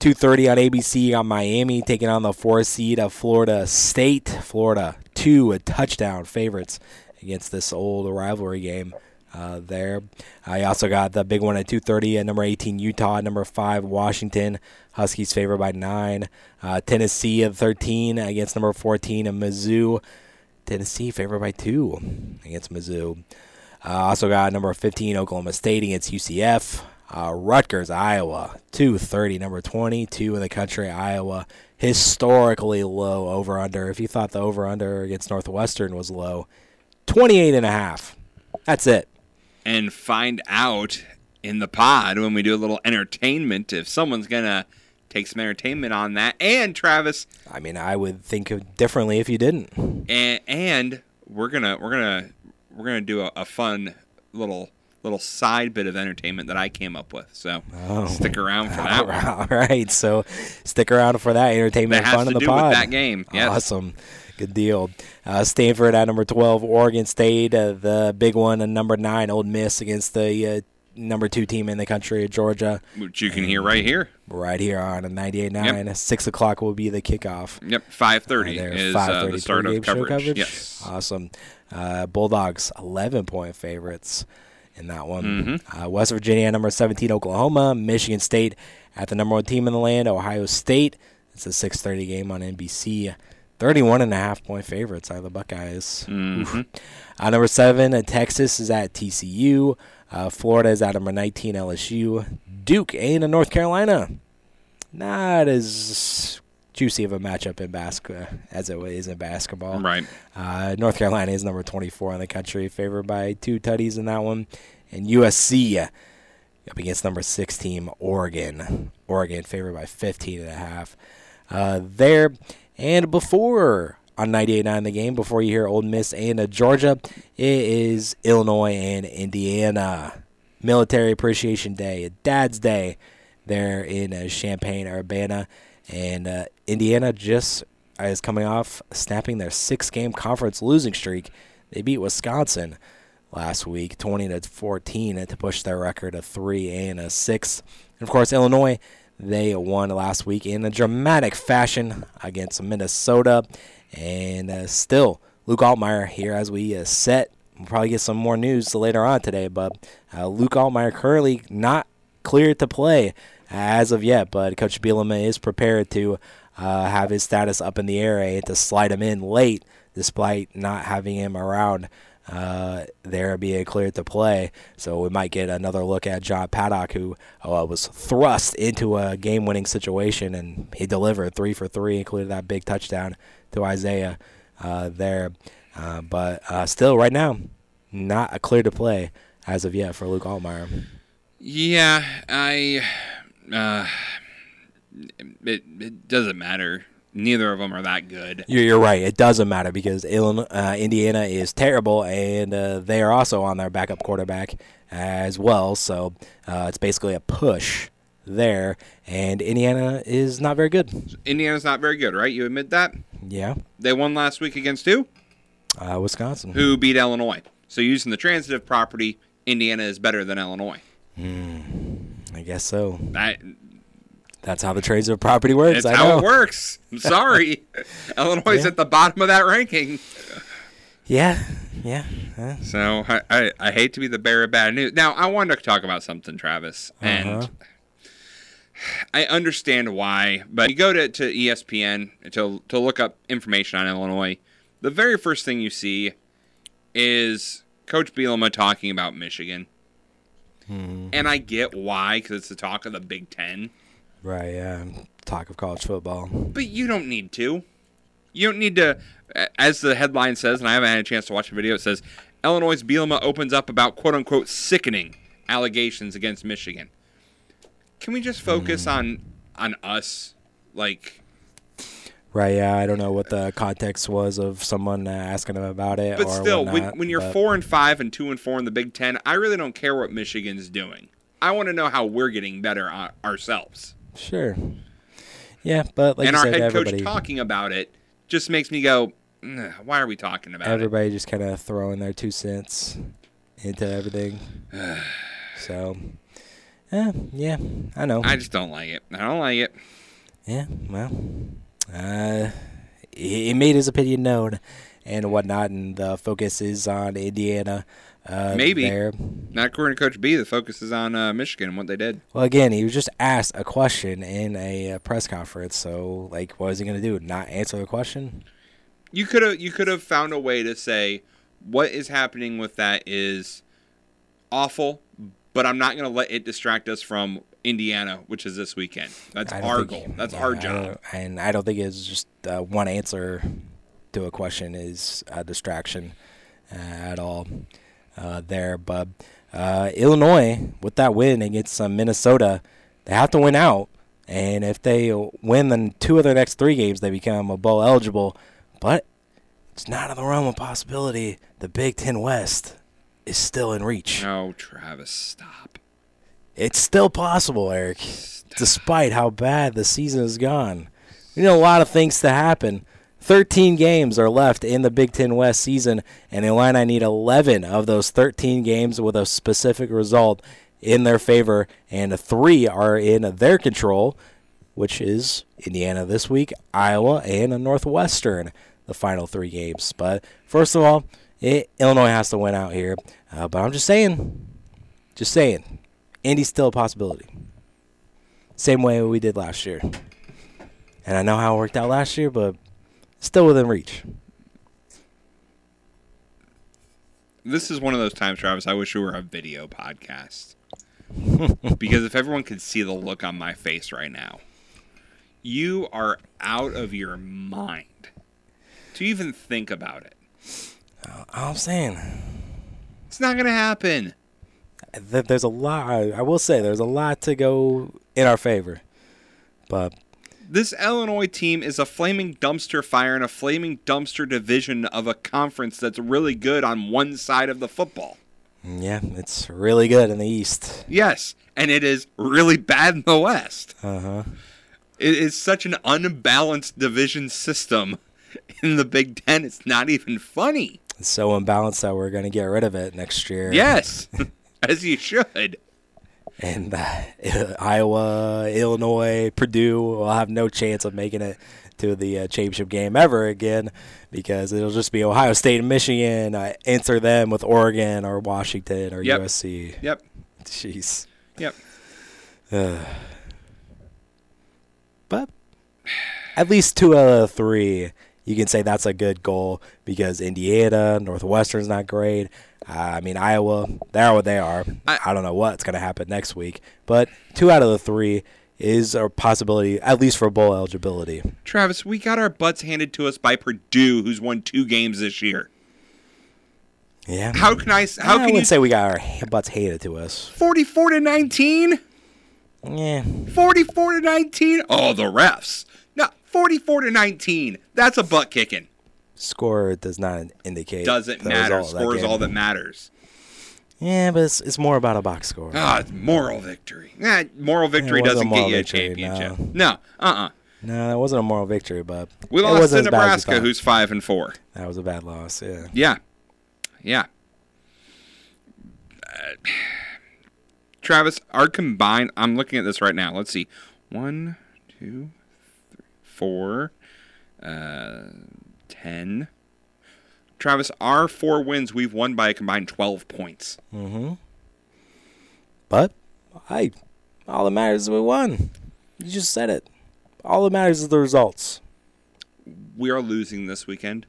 2.30 on ABC, got Miami taking on the four seed of Florida State. Florida, two a touchdown favorites against this old rivalry game uh, there. I also got the big one at 2:30 at number 18 Utah, number five Washington. Huskies favored by nine. Uh, Tennessee at 13 against number 14 and Mizzou. Tennessee favored by two against Mizzou. Uh, also got number 15 Oklahoma State against UCF. Uh, Rutgers, Iowa, 230, number 22 in the country, Iowa. Historically low over under. If you thought the over under against Northwestern was low, 28 and a half. That's it. And find out in the pod when we do a little entertainment if someone's gonna take some entertainment on that. And Travis, I mean, I would think differently if you didn't. and, and we're gonna we're gonna we're gonna do a, a fun little little side bit of entertainment that I came up with. So Oh. stick around for that. one. All right, so stick around for that entertainment That fun to in the pod. that game, yes. Awesome. Good deal. Uh, Stanford at number 12, Oregon State, uh, the big one, and number 9, Ole Miss against the uh, number 2 team in the country, Georgia. Which you can hear right here. Right here on a 98.9. 6 o'clock will be the kickoff. Yep, five thirty there, is uh, 5:30 the start of show coverage. Yes. Awesome. Uh, Bulldogs, 11 point favorites in that one. Mm-hmm. Uh, West Virginia, at number 17, Oklahoma. Michigan State at the number one team in the land, Ohio State. It's a 6:30 game on NBC. 31 and a half point favorites are the Buckeyes. Mhm. Oof. Uh, number seven, uh, Texas is at TCU. Uh, Florida is at number 19, LSU. Duke ain't in North Carolina. Not as juicy of a matchup in basketball as it is in basketball. Right. Uh, North Carolina is number 24 in the country, favored by two tutties in that one. And USC up against number six team Oregon. Oregon favored by 15 and a half. Uh, there and before on 98.9 the game, before you hear Ole Miss and uh, Georgia, it is Illinois and Indiana. Military Appreciation Day, Dad's Day, there in uh, Champaign, Urbana, and uh, Indiana just is coming off snapping their six-game conference losing streak. They beat Wisconsin last week, 20 to 14, to push their record of three and a six. And of course, Illinois, they won last week in a dramatic fashion against Minnesota, and uh, still Luke Altmyer here as we uh, set. We'll probably get some more news later on today, but uh, Luke Altmyer currently not cleared to play as of yet, but Coach Bielema is prepared to uh, have his status up in the air and to slide him in late, despite not having him around uh, there being cleared to play. So we might get another look at John Paddock, who uh, was thrust into a game-winning situation, and he delivered three for three, including that big touchdown to Isaiah uh, there. Uh, but uh, still, right now, not a clear to play as of yet for Luke Altmyer. Yeah, I. Uh, it, it doesn't matter. Neither of them are that good. You're, you're right. It doesn't matter because Illinois, uh, Indiana is terrible, and uh, they are also on their backup quarterback as well. So uh, it's basically a push there, and Indiana is not very good. Indiana's not very good, right? You admit that? Yeah, They won last week against who? uh, Wisconsin. Who beat Illinois? So using the transitive property, Indiana is better than Illinois. I guess so. That, That's how the trades of property works. That's how it works. I'm sorry. Illinois is Yeah. at the bottom of that ranking. Yeah, yeah. uh, So I, I, I hate to be the bearer of bad news. Now I wanted to talk about something, Travis, and Uh-huh. I understand why. But you go to, to ESPN to to look up information on Illinois. The very first thing you see is Coach Bielema talking about Michigan, hmm. and I get why because it's the talk of the Big Ten. Right. Yeah. Talk of college football. But you don't need to. You don't need to. As the headline says, and I haven't had a chance to watch the video, it says Illinois' Bielema opens up about quote unquote sickening allegations against Michigan. Can we just focus Hmm. on on us? Like, Right. Yeah. I don't know what the context was of someone uh, asking him about it. but or still, when, whatnot, when you're but- four and five and two and four in the Big Ten, I really don't care what Michigan's doing. I want to know how we're getting better uh, ourselves. Sure. Yeah, but like and our said, head everybody, coach talking about it just makes me go, why are we talking about it? everybody just kind of throwing their two cents into everything. so, yeah, yeah, I know. I just don't like it. I don't like it. Yeah, well, uh, he made his opinion known and whatnot, and the focus is on Indiana. Uh, Maybe. there. Not according to Coach B. The focus is on uh, Michigan and what they did. Well, again, he was just asked a question in a uh, press conference. So, like, what is he going to do? Not answer the question? You could have you could have found a way to say what is happening with that is awful, but I'm not going to let it distract us from Indiana, which is this weekend. That's our think- goal. That's yeah, our I job. don't- and I don't think it's just uh, one answer to a question is a distraction uh, at all uh, there. But uh, Illinois, with that win against uh, Minnesota, they have to win out. And if they win the two of their next three games, they become a bowl eligible. But it's not in the realm of possibility. The Big Ten West is still in reach. No, Travis, stop. It's still possible, Eric, despite how bad the season has gone. We need a lot of things to happen. 13 games are left in the Big Ten West season, and Illini need 11 of those 13 games with a specific result in their favor, and three are in their control, which is Indiana this week, Iowa, and Northwestern, the final three games. But first of all, it, Illinois has to win out here. Uh, but I'm just saying, just saying, Indy's still a possibility. Same way we did last year. And I know how it worked out last year, but still within reach. This is one of those times, Travis. I wish we were a video podcast. because if everyone could see the look on my face right now, you are out of your mind to even think about it. I'm saying it's not going to happen. There's a lot. I will say there's a lot to go in our favor, but this Illinois team is a flaming dumpster fire and a flaming dumpster division of a conference that's really good on one side of the football. Yeah, it's really good in the East. Yes, and it is really bad in the West. Uh huh. It is such an unbalanced division system in the Big Ten. It's not even funny. It's so unbalanced that we're going to get rid of it next year. Yes, as you should. And uh, Iowa, Illinois, Purdue will have no chance of making it to the uh, championship game ever again because it'll just be Ohio State and Michigan. Uh, answer them with Oregon or Washington or Yep. USC. Yep. Jeez. Yep. Uh, but at least two out of three, you can say that's a good goal because Indiana, Northwestern's not great. I mean, Iowa, they're what they are. I, don't know what's going to happen next week, but two out of the three is a possibility, at least for bowl eligibility. Travis, we got our butts handed to us by Purdue, who's won two games this year. Yeah. How can I? How I can you? say we got our butts handed to us? Forty-four to nineteen. Yeah. Forty-four to nineteen. Oh, the refs. No, forty-four to nineteen. That's a butt kicking. Score does not indicate. Doesn't matter. Score is all that matters. Yeah, but it's, it's more about a box score. Ah, it's moral victory. Nah, moral victory doesn't get you a victory, championship. No, uh-uh. No, that wasn't a moral victory, but We lost to as as Nebraska, who's five and four. That was a bad loss. Yeah. Yeah, yeah. Uh, Travis, our combined. I'm looking at this right now. Let's see. One, two, three, four, uh, ten. Travis, our four wins, we've won by a combined twelve points. Mm-hmm. But I, all that matters is we won. You just said it. All that matters is the results. We are losing this weekend.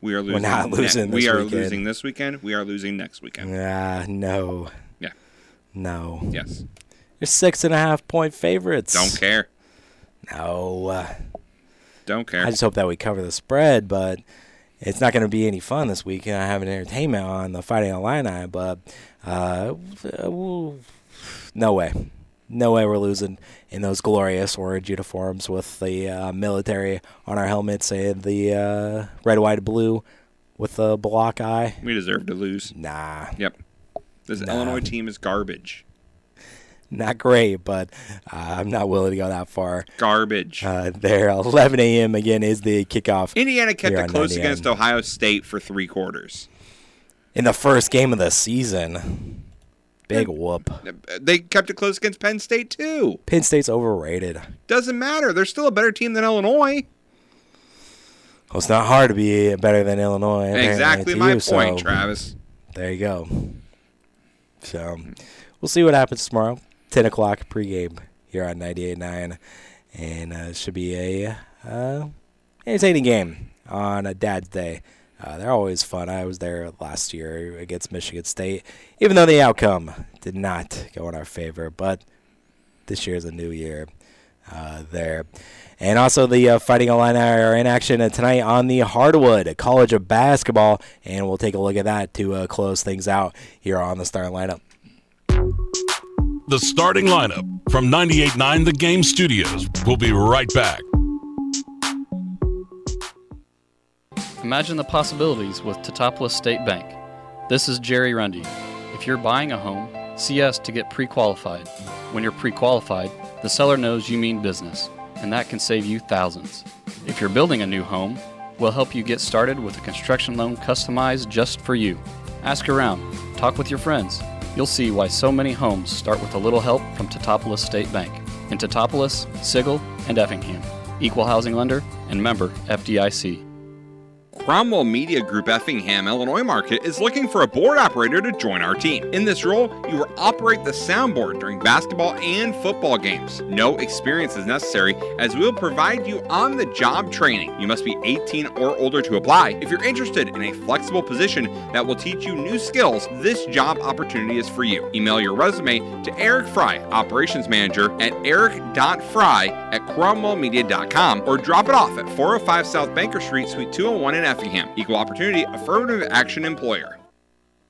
We are losing. We're losing. not ne- losing we are weekend. losing this weekend. We are losing next weekend. Ah, no. Yeah. No. Yes. You're six and a half point favorites. Don't care. No. Don't care. I just hope that we cover the spread, but it's not going to be any fun this weekend. I have an entertainment on the Fighting Illini, but uh, we'll- no way. No way we're losing in those glorious orange uniforms with the uh, military on our helmets and the uh, red, white, blue with the block eye. We deserve to lose. Nah. Yep. This Nah. Illinois team is garbage. Not great, but uh, I'm not willing to go that far. Garbage. Uh, there, 11 a.m. again is the kickoff. Indiana kept it close 90 against Ohio State for three quarters. in the first game of the season. Big whoop. They kept it close against Penn State too. Penn State's overrated. Doesn't matter. They're still a better team than Illinois. Well, it's not hard to be better than Illinois. Exactly my you, point, so Travis. There you go. So we'll see what happens tomorrow. 10 o'clock pregame here on 98.9. And uh, should be a uh, entertaining game on a Dad's Day. Uh, they're always fun. I was there last year against Michigan State, even though the outcome did not go in our favor. But this year is a new year uh, there. And also, the uh, Fighting Illini are in action tonight on the Hardwood College of Basketball, and we'll take a look at that to uh, close things out here on the starting lineup. The starting lineup from 98.9 The Game Studios. We'll be right back. Imagine the possibilities with Teutopolis State Bank. This is Jerry Rundy. If you're buying a home, see us to get pre qualified. When you're pre qualified, the seller knows you mean business, and that can save you thousands. If you're building a new home, we'll help you get started with a construction loan customized just for you. Ask around, talk with your friends. You'll see why so many homes start with a little help from Teutopolis State Bank in Teutopolis, Sigel, and Effingham. Equal housing lender and member FDIC. Cromwell Media Group Effingham, Illinois market is looking for a board operator to join our team. In this role, you will operate the soundboard during basketball and football games. No experience is necessary as we will provide you on the job training. You must be 18 or older to apply. If you're interested in a flexible position that will teach you new skills, this job opportunity is for you. Email your resume to Eric Fry, operations manager at eric.fry at cromwellmedia.com or drop it off at 405 South Banker Street, Suite 201 in Effingham. Equal opportunity affirmative action employer.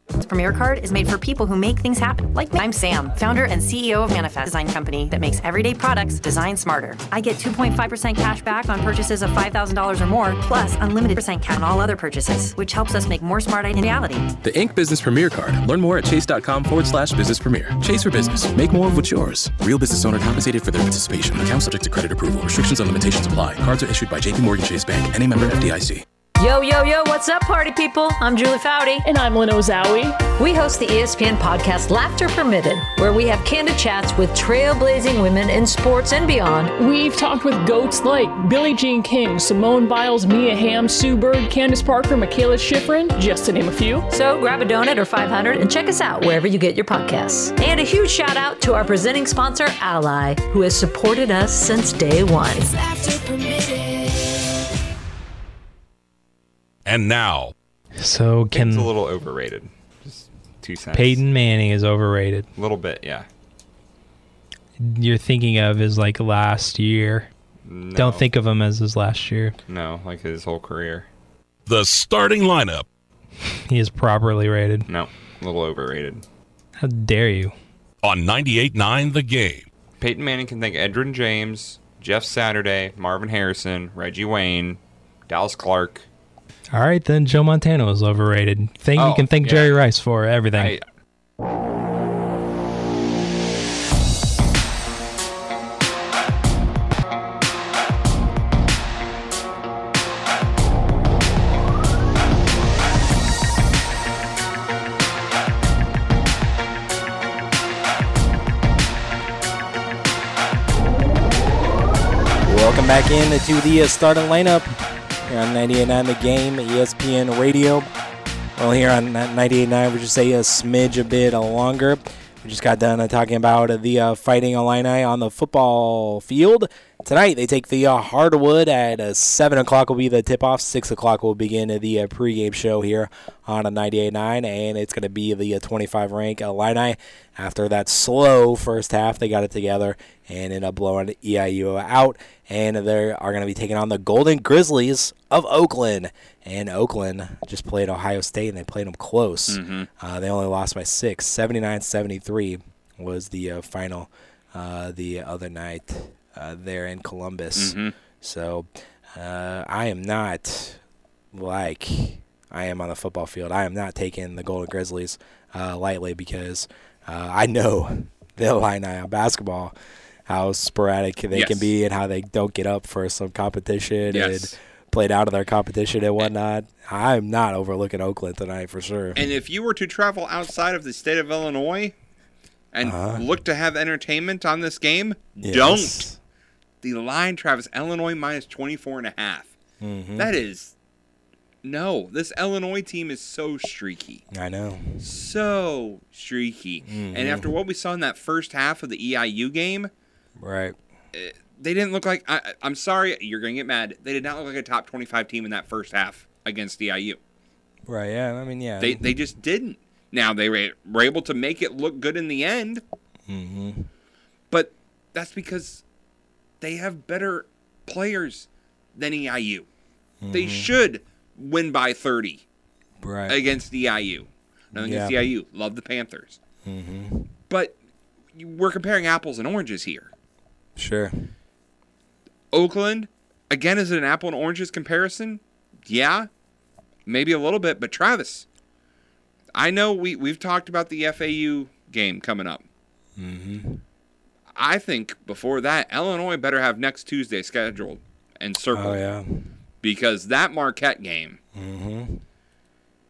The Premier Card is made for people who make things happen. Like me. I'm Sam, founder and CEO of Manifest Design Company that makes everyday products designed smarter. I get 2.5% cash back on purchases of $5,000 or more, plus unlimited percent cash on all other purchases, which helps us make more smart in reality. The Ink Business Premier Card. Learn more at chase.com forward slash business premier. Chase for business. Make more of what's yours. Real business owner compensated for their participation. Account subject to credit approval. Restrictions and limitations apply. Cards are issued by JPMorgan Chase Bank. Any member FDIC. Yo, yo, yo, what's up, party people? I'm Julie Foudy. And I'm Lynn Ozawi. We host the ESPN podcast Laughter Permitted, where we have candid chats with trailblazing women in sports and beyond. We've talked with goats like Billie Jean King, Simone Biles, Mia Hamm, Sue Bird, Candace Parker, Mikaela Shiffrin, just to name a few. So grab a donut or 500 and check us out wherever you get your podcasts. And a huge shout out to our presenting sponsor, Ally, who has supported us since day one. And now, So can It's a little overrated. Just two cents. Peyton Manning is overrated. A little bit, yeah. You're thinking of his like last year. No. Don't think of him as his last year. No, like his whole career. the starting lineup. He is properly rated. No, a little overrated. How dare you? On 98.9 The Game. Peyton Manning can thank Edgerrin James, Jeff Saturday, Marvin Harrison, Reggie Wayne, Dallas Clark. All right, then Joe Montana was overrated. Think you Oh, can thank yeah. Jerry Rice for everything. I, Welcome back in to the uh, starting lineup here on 98.9 The Game, ESPN Radio. Well, here on 98.9, we'll just say a smidge a bit longer. We just got done talking about the uh, Fighting Illini on the football field. Tonight, they take the uh, hardwood at uh, 7 o'clock will be the tip-off. 6 o'clock will begin the uh, pregame show here on a 98.9, and it's going to be the uh, 25 rank Illini. After that slow first half, they got it together and ended up blowing EIU out, and they are going to be taking on the Golden Grizzlies of Oakland. And Oakland just played Ohio State, and they played them close. Mhm. Uh, they only lost by six. 79-73 was the uh, final uh, the other night uh, there in Columbus. Mhm. So uh, I am not like I am on the football field. I am not taking the Golden Grizzlies uh, lightly because uh, I know the Illini on basketball how sporadic they Yes. can be and how they don't get up for some competition Yes. and played out of their competition and whatnot. I'm not overlooking Oakland tonight for sure. And if you were to travel outside of the state of Illinois and look to have entertainment on this game, Yes. don't. The line, Travis, Illinois minus 24 and a half. Mhm. That is no. This Illinois team is so streaky. I know. So streaky. Mhm. And after what we saw in that first half of the EIU game, Right. they didn't look like I, I'm sorry, you're going to get mad. They did not look like a top 25 team in that first half against EIU. Right. Yeah. I mean, yeah. They they just didn't. Now they were, were able to make it look good in the end, Mm-hmm. but that's because they have better players than EIU. They Mhm. should win by 30 Right. against EIU. Nothing against Yeah. EIU. Love the Panthers. Mm-hmm. But we're comparing apples and oranges here. Sure. Oakland, again, is it an apple and oranges comparison? Yeah. maybe a little bit, but Travis, I know we we've talked about the FAU game coming up. Mm-hmm. I think before that, Illinois better have next Tuesday scheduled and circled. Oh yeah. Because that Marquette game, Mm-hmm.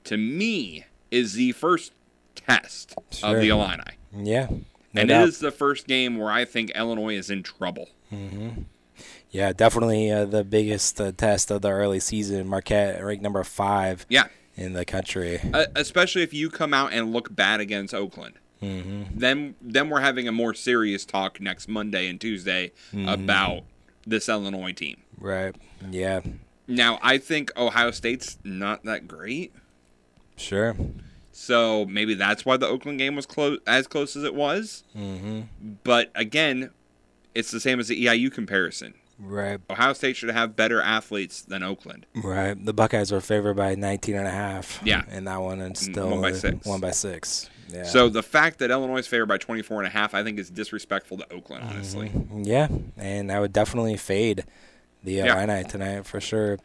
to me, is the first test Sure. of the Illini. Yeah. no and doubt. it is the first game where I think Illinois is in trouble. Mm-hmm. Yeah, definitely uh, the biggest uh, test of the early season. Marquette ranked number five. Yeah. In the country. Uh, especially if you come out and look bad against Oakland. Mm-hmm. Then, then we're having a more serious talk next Monday and Tuesday Mhm. about this Illinois team. Right. Yeah. Now, I think Ohio State's not that great, Sure. so maybe that's why the Oakland game was close as close as it was. Mm-hmm. But again, it's the same as the EIU comparison. Right. Ohio State should have better athletes than Oakland. Right. The Buckeyes were favored by 19 and a half. Yeah. In that one, and still one by six. One by six. Yeah. So the fact that Illinois is favored by 24 and a half, I think is disrespectful to Oakland, honestly. Mm-hmm. Yeah, and I would definitely fade the Yeah. Illini tonight for sure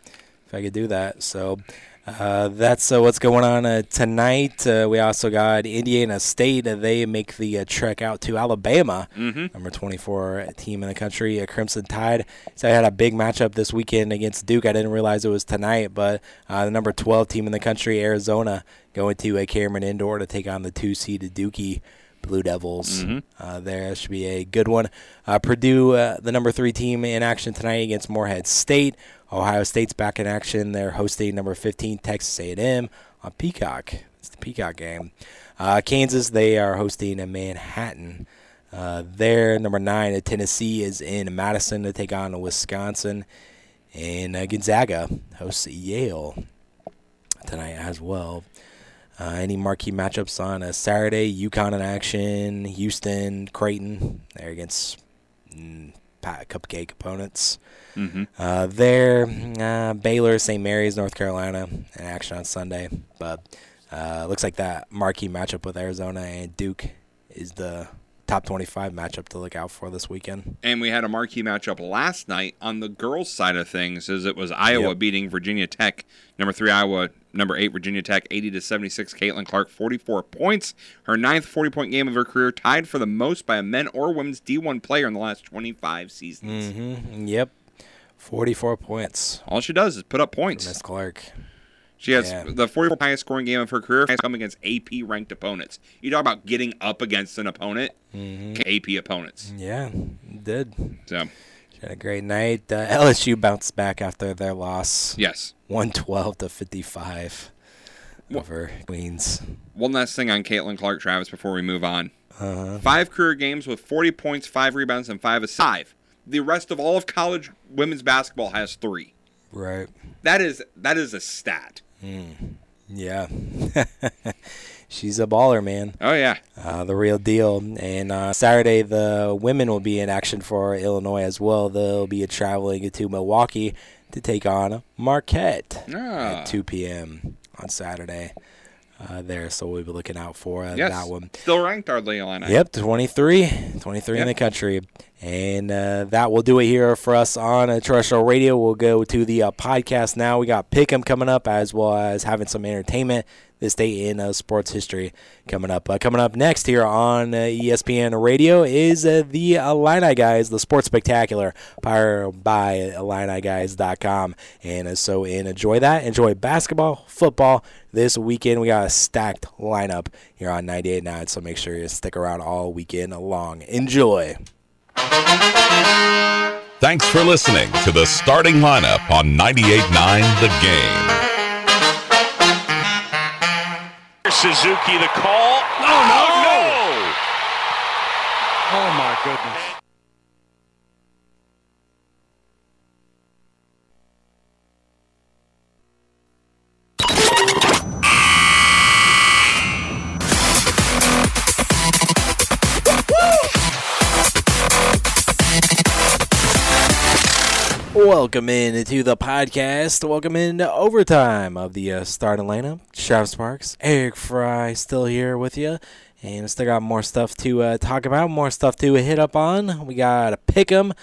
if I could do that. So uh, that's uh, what's going on uh, tonight. Uh, we also got Indiana State. Uh, they make the uh, trek out to Alabama, Mhm. number 24 team in the country, uh, Crimson Tide. So I had a big matchup this weekend against Duke. I didn't realize it was tonight, but uh, the number 12 team in the country, Arizona, going to uh, Cameron Indoor to take on the two seeded Dookie. Blue Devils. Mhm. Uh, there should be a good one. Uh, Purdue, uh, the number three team in action tonight against Morehead State. Ohio State's back in action. They're hosting number 15 Texas A&M on Peacock. It's the Peacock game. Uh, Kansas, they are hosting a Manhattan. Uh, there, number nine, uh, Tennessee is in Madison to take on Wisconsin, and uh, Gonzaga hosts Yale tonight as well. Uh, any marquee matchups on a Saturday? UConn in action, Houston, Creighton. They're against mm, cupcake opponents. Mhm. Uh, there, uh, Baylor, St. Mary's, North Carolina in action on Sunday. But uh, looks like that marquee matchup with Arizona and Duke is the top 25 matchup to look out for this weekend. And we had a marquee matchup last night on the girls' side of things, as it was Iowa Yep. beating Virginia Tech, number three Iowa, number eight Virginia Tech, eighty to seventy six. Caitlin Clark, forty four points, her ninth forty point game of her career, tied for the most by a men or women's D one player in the last twenty five seasons. Mm-hmm. Yep. 44 points. All she does is put up points. Miss Clark. She has Yeah. the 44 highest scoring game of her career has come against AP ranked opponents. You talk about getting up against an opponent, Mhm. AP opponents. Yeah, did. So, She had a great night. Uh, LSU bounced back after their loss. Yes. 112 to 55 over Queens. one last thing on Caitlin Clark, Travis, before we move on. Uh-huh. Five career games with 40 points, five rebounds, and five assists. Five. The rest of all of college women's basketball has three. Right. That is that is a stat. Mm. Yeah. She's a baller, man. Oh yeah. Uh, the real deal. And uh, Saturday, the women will be in action for Illinois as well. They'll be traveling to Milwaukee to take on Marquette Ah. at 2 p.m. on Saturday. Uh, there, so we'll be looking out for uh, yes. that one. Still ranked, the Illini? Yep, 23. 23 in the country. And uh, that will do it here for us on terrestrial radio. We'll go to the uh, podcast now. We got Pick'em coming up as well as having some entertainment this day in uh, sports history coming up. Uh, coming up next here on uh, ESPN Radio is uh, the Illini Guys, the Sports Spectacular, powered by IlliniGuys.com. And uh, so enjoy that. Enjoy basketball, football. This weekend, we got a stacked lineup here on 98.9, so make sure you stick around all weekend long. Enjoy. Thanks for listening to the starting lineup on 98.9 The Game. Suzuki the call. Oh, no, oh, no! Oh, my goodness. Welcome in to the podcast. Welcome in to overtime of the uh, starting lineup. Travis Sparks, Eric Fry, still here with you, and still got more stuff to uh, talk about, more stuff to hit up on. We got a pick 'em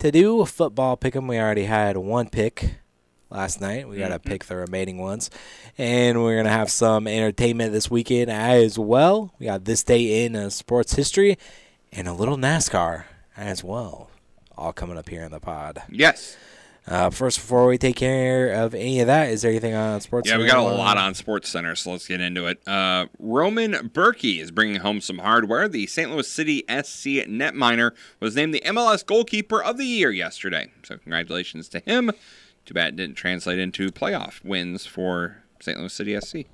to do, a football pick 'em. We already had one pick last night. We got to pick the remaining ones. And we're going to have some entertainment this weekend as well. We got this day in uh, sports history and a little NASCAR as well. All coming up here in the pod. Yes. Uh, first, before we take care of any of that, is there anything on sports? Yeah, we got a lot on Sports Center, so let's get into it. Uh, Roman Bürki is bringing home some hardware. The St. Louis City SC netminer was named the MLS goalkeeper of the year yesterday. So congratulations to him. Too bad it didn't translate into playoff wins for St. Louis City SC.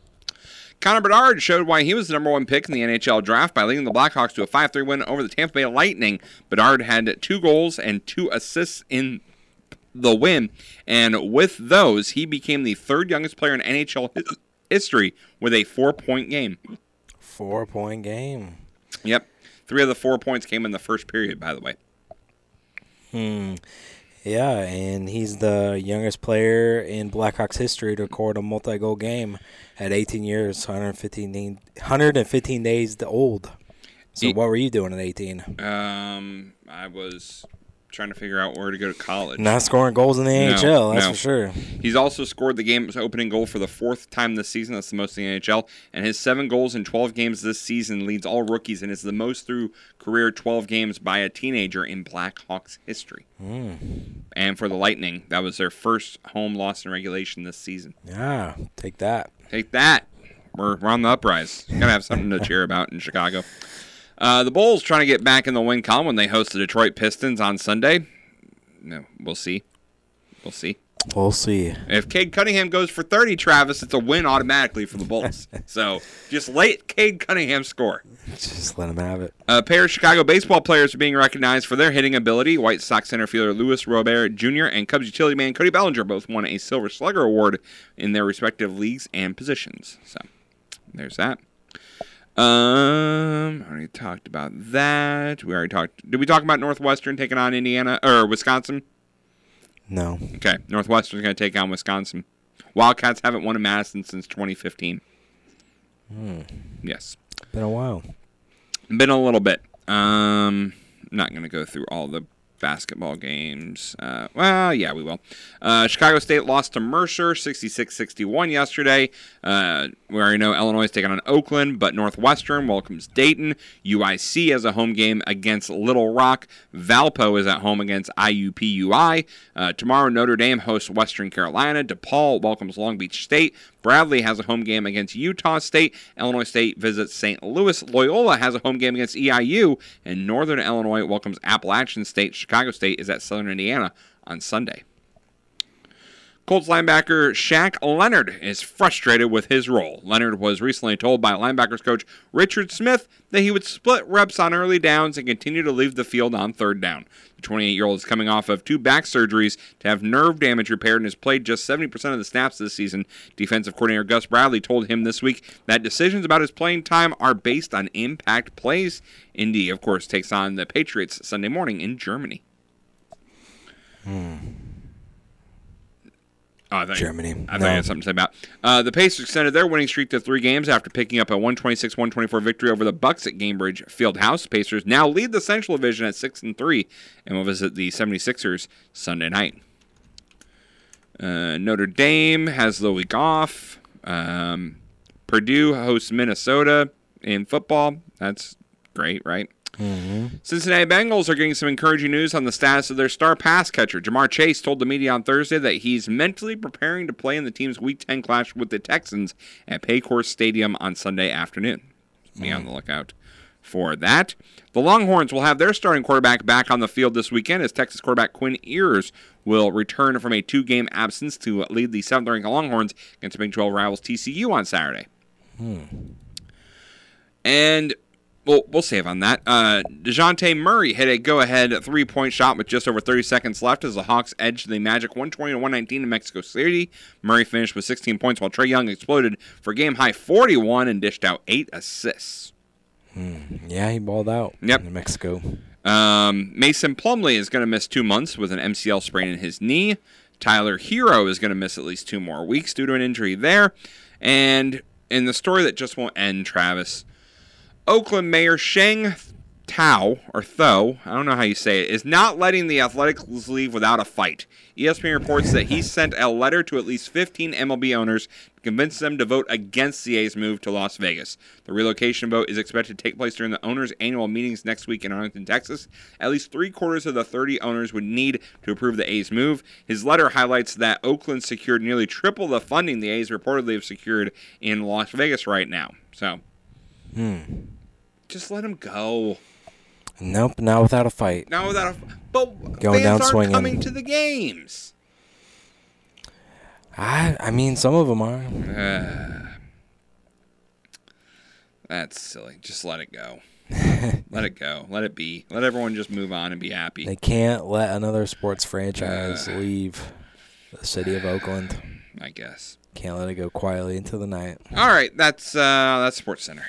Connor Bedard showed why he was the number one pick in the NHL draft by leading the Blackhawks to a 5 3 win over the Tampa Bay Lightning. Bedard had two goals and two assists in the win, and with those, he became the third youngest player in NHL history with a four point game. Four point game. Yep. Three of the four points came in the first period, by the way. Hmm. Yeah, and he's the youngest player in Blackhawks history to record a multi-goal game at 18 years, 115, 115 days old. So, what were you doing at 18? Um, I was trying to figure out where to go to college. Not scoring goals in the No, NHL, that's no. for sure. He's also scored the game's opening goal for the fourth time this season. That's the most in the NHL. And his seven goals in 12 games this season leads all rookies and is the most through career 12 games by a teenager in Blackhawks history. Mm. And for the Lightning, that was their first home loss in regulation this season. Yeah, take that. Take that. We're, we're on the uprise. Gotta have something to cheer about in Chicago. Uh, the Bulls trying to get back in the win column when they host the Detroit Pistons on Sunday. No, we'll see. We'll see. We'll see. If Cade Cunningham goes for 30, Travis, it's a win automatically for the Bulls. so just let Cade Cunningham score. Just let him have it. A pair of Chicago baseball players are being recognized for their hitting ability. White Sox center fielder Luis Robert Jr. and Cubs utility man Cody Bellinger both won a Silver Slugger Award in their respective leagues and positions. So there's that. Um, I already talked about that. We already talked. Did we talk about Northwestern taking on Indiana or Wisconsin? No. Okay, Northwestern's going to take on Wisconsin. Wildcats haven't won in Madison since 2015. Hmm. Yes. Been a while. Been a little bit. Um, not going to go through all the basketball games. Uh, well, yeah, we will. Uh, Chicago State lost to Mercer 66-61 yesterday. Uh, we already know Illinois is taking on Oakland, but Northwestern welcomes Dayton. UIC has a home game against Little Rock. Valpo is at home against IUPUI. Uh, tomorrow, Notre Dame hosts Western Carolina. DePaul welcomes Long Beach State. Bradley has a home game against Utah State. Illinois State visits St. Louis. Loyola has a home game against EIU. And Northern Illinois welcomes Appalachian State. Chicago State is at Southern Indiana on Sunday. Colts linebacker Shaq Leonard is frustrated with his role. Leonard was recently told by linebackers coach Richard Smith that he would split reps on early downs and continue to leave the field on third down. The 28 year old is coming off of two back surgeries to have nerve damage repaired and has played just 70% of the snaps this season. Defensive coordinator Gus Bradley told him this week that decisions about his playing time are based on impact plays. Indy, of course, takes on the Patriots Sunday morning in Germany. Hmm. Oh, I thought Germany. I No. thought you had something to say about. Uh, the Pacers extended their winning streak to three games after picking up a 126-124 victory over the Bucks at Gainbridge Fieldhouse. Pacers now lead the Central Division at six and three, and will visit the 76ers Sunday night. Uh, Notre Dame has the week off. Um, Purdue hosts Minnesota in football. That's great, right? Mm-hmm. Cincinnati Bengals are getting some encouraging news on the status of their star pass catcher. Ja'Marr Chase told the media on Thursday that he's mentally preparing to play in the team's Week 10 clash with the Texans at Paycor Stadium on Sunday afternoon. Be on the lookout for that. The Longhorns will have their starting quarterback back on the field this weekend as Texas quarterback Quinn Ewers will return from a two-game absence to lead the seventh-ranked Longhorns against Big 12 rivals TCU on Saturday. Hmm. And well, we'll save on that. Uh, DeJounte Murray hit a go ahead three point shot with just over 30 seconds left as the Hawks edged the Magic 120 to 119 in Mexico City. Murray finished with 16 points while Trae Young exploded for game high 41 and dished out eight assists. Hmm. Yeah, he balled out Yep. in Mexico. Um, Mason Plumlee is going to miss two months with an MCL sprain in his knee. Tyler Herro is going to miss at least two more weeks due to an injury there. And in the story that just won't end, Travis, Oakland Mayor Sheng Thao or Tho, I don't know how you say it, is not letting the Athletics leave without a fight. ESPN reports that he sent a letter to at least 15 MLB owners to convince them to vote against the A's move to Las Vegas. The relocation vote is expected to take place during the owners' annual meetings next week in Arlington, Texas. At least three quarters of the 30 owners would need to approve the A's move. His letter highlights that Oakland secured nearly triple the funding the A's reportedly have secured in Las Vegas right now. So, Hmm. Just let him go. Nope, not without a fight. Now without a, but Going fans down aren't swinging. coming to the games. I I mean, some of them are. Uh, that's silly. Just let it go. let it go. Let it be. Let everyone just move on and be happy. They can't let another sports franchise leave the city of Oakland. I guess. Can't let it go quietly into the night. All right, that's uh that's Sports Center.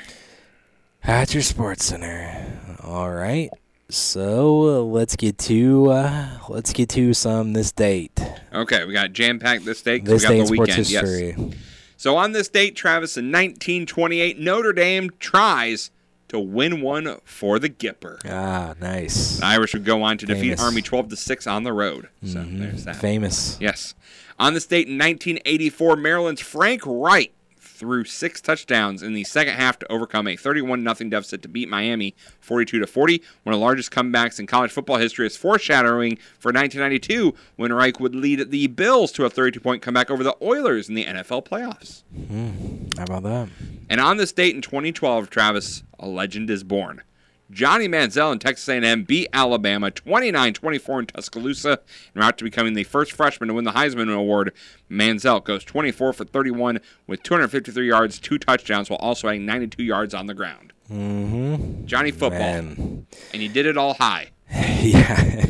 At your sports center. All right. So uh, let's get to uh, let's get to some this date. Okay, we got jam packed this date. This we got day the in sports weekend. history. Yes. So on this date, Travis, in 1928, Notre Dame tries to win one for the Gipper. Ah, nice. The Irish would go on to defeat Army 12 to 6 on the road. So Mhm. there's that. Famous. Yes. On this date in 1984, Maryland's Frank Reich threw six touchdowns in the second half to overcome a 31 0 deficit to beat Miami 42 to 40. One of the largest comebacks in college football history is foreshadowing for 1992 when Reich would lead the Bills to a 32 point comeback over the Oilers in the NFL playoffs. Hmm, how about that? And on this date in 2012, Travis, a legend is born. Johnny Manziel and Texas A&M beat Alabama 29-24 in Tuscaloosa and route to becoming the first freshman to win the Heisman Award. Manziel goes 24 for 31 with 253 yards, two touchdowns, while also adding 92 yards on the ground. Mm-hmm. Johnny football, Man. and he did it all high. yeah.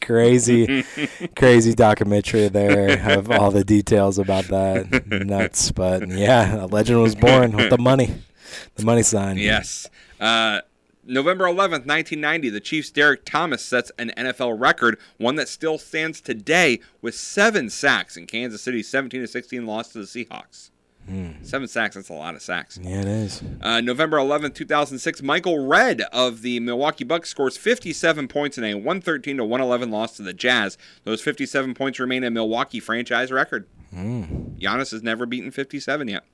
crazy, crazy documentary there of all the details about that. Nuts, but yeah, a legend was born with the money, the money sign. Yes. Uh, November 11th, 1990, the Chiefs' Derrick Thomas sets an NFL record, one that still stands today with seven sacks in Kansas City's 17 16 loss to the Seahawks. Seven sacks, that's a lot of sacks. Yeah, it is. Uh, November 11th, 2006, Michael Redd of the Milwaukee Bucks scores 57 points in a 113 to 111 loss to the Jazz. Those 57 points remain a Milwaukee franchise record. Mm. Giannis has never beaten 57 yet.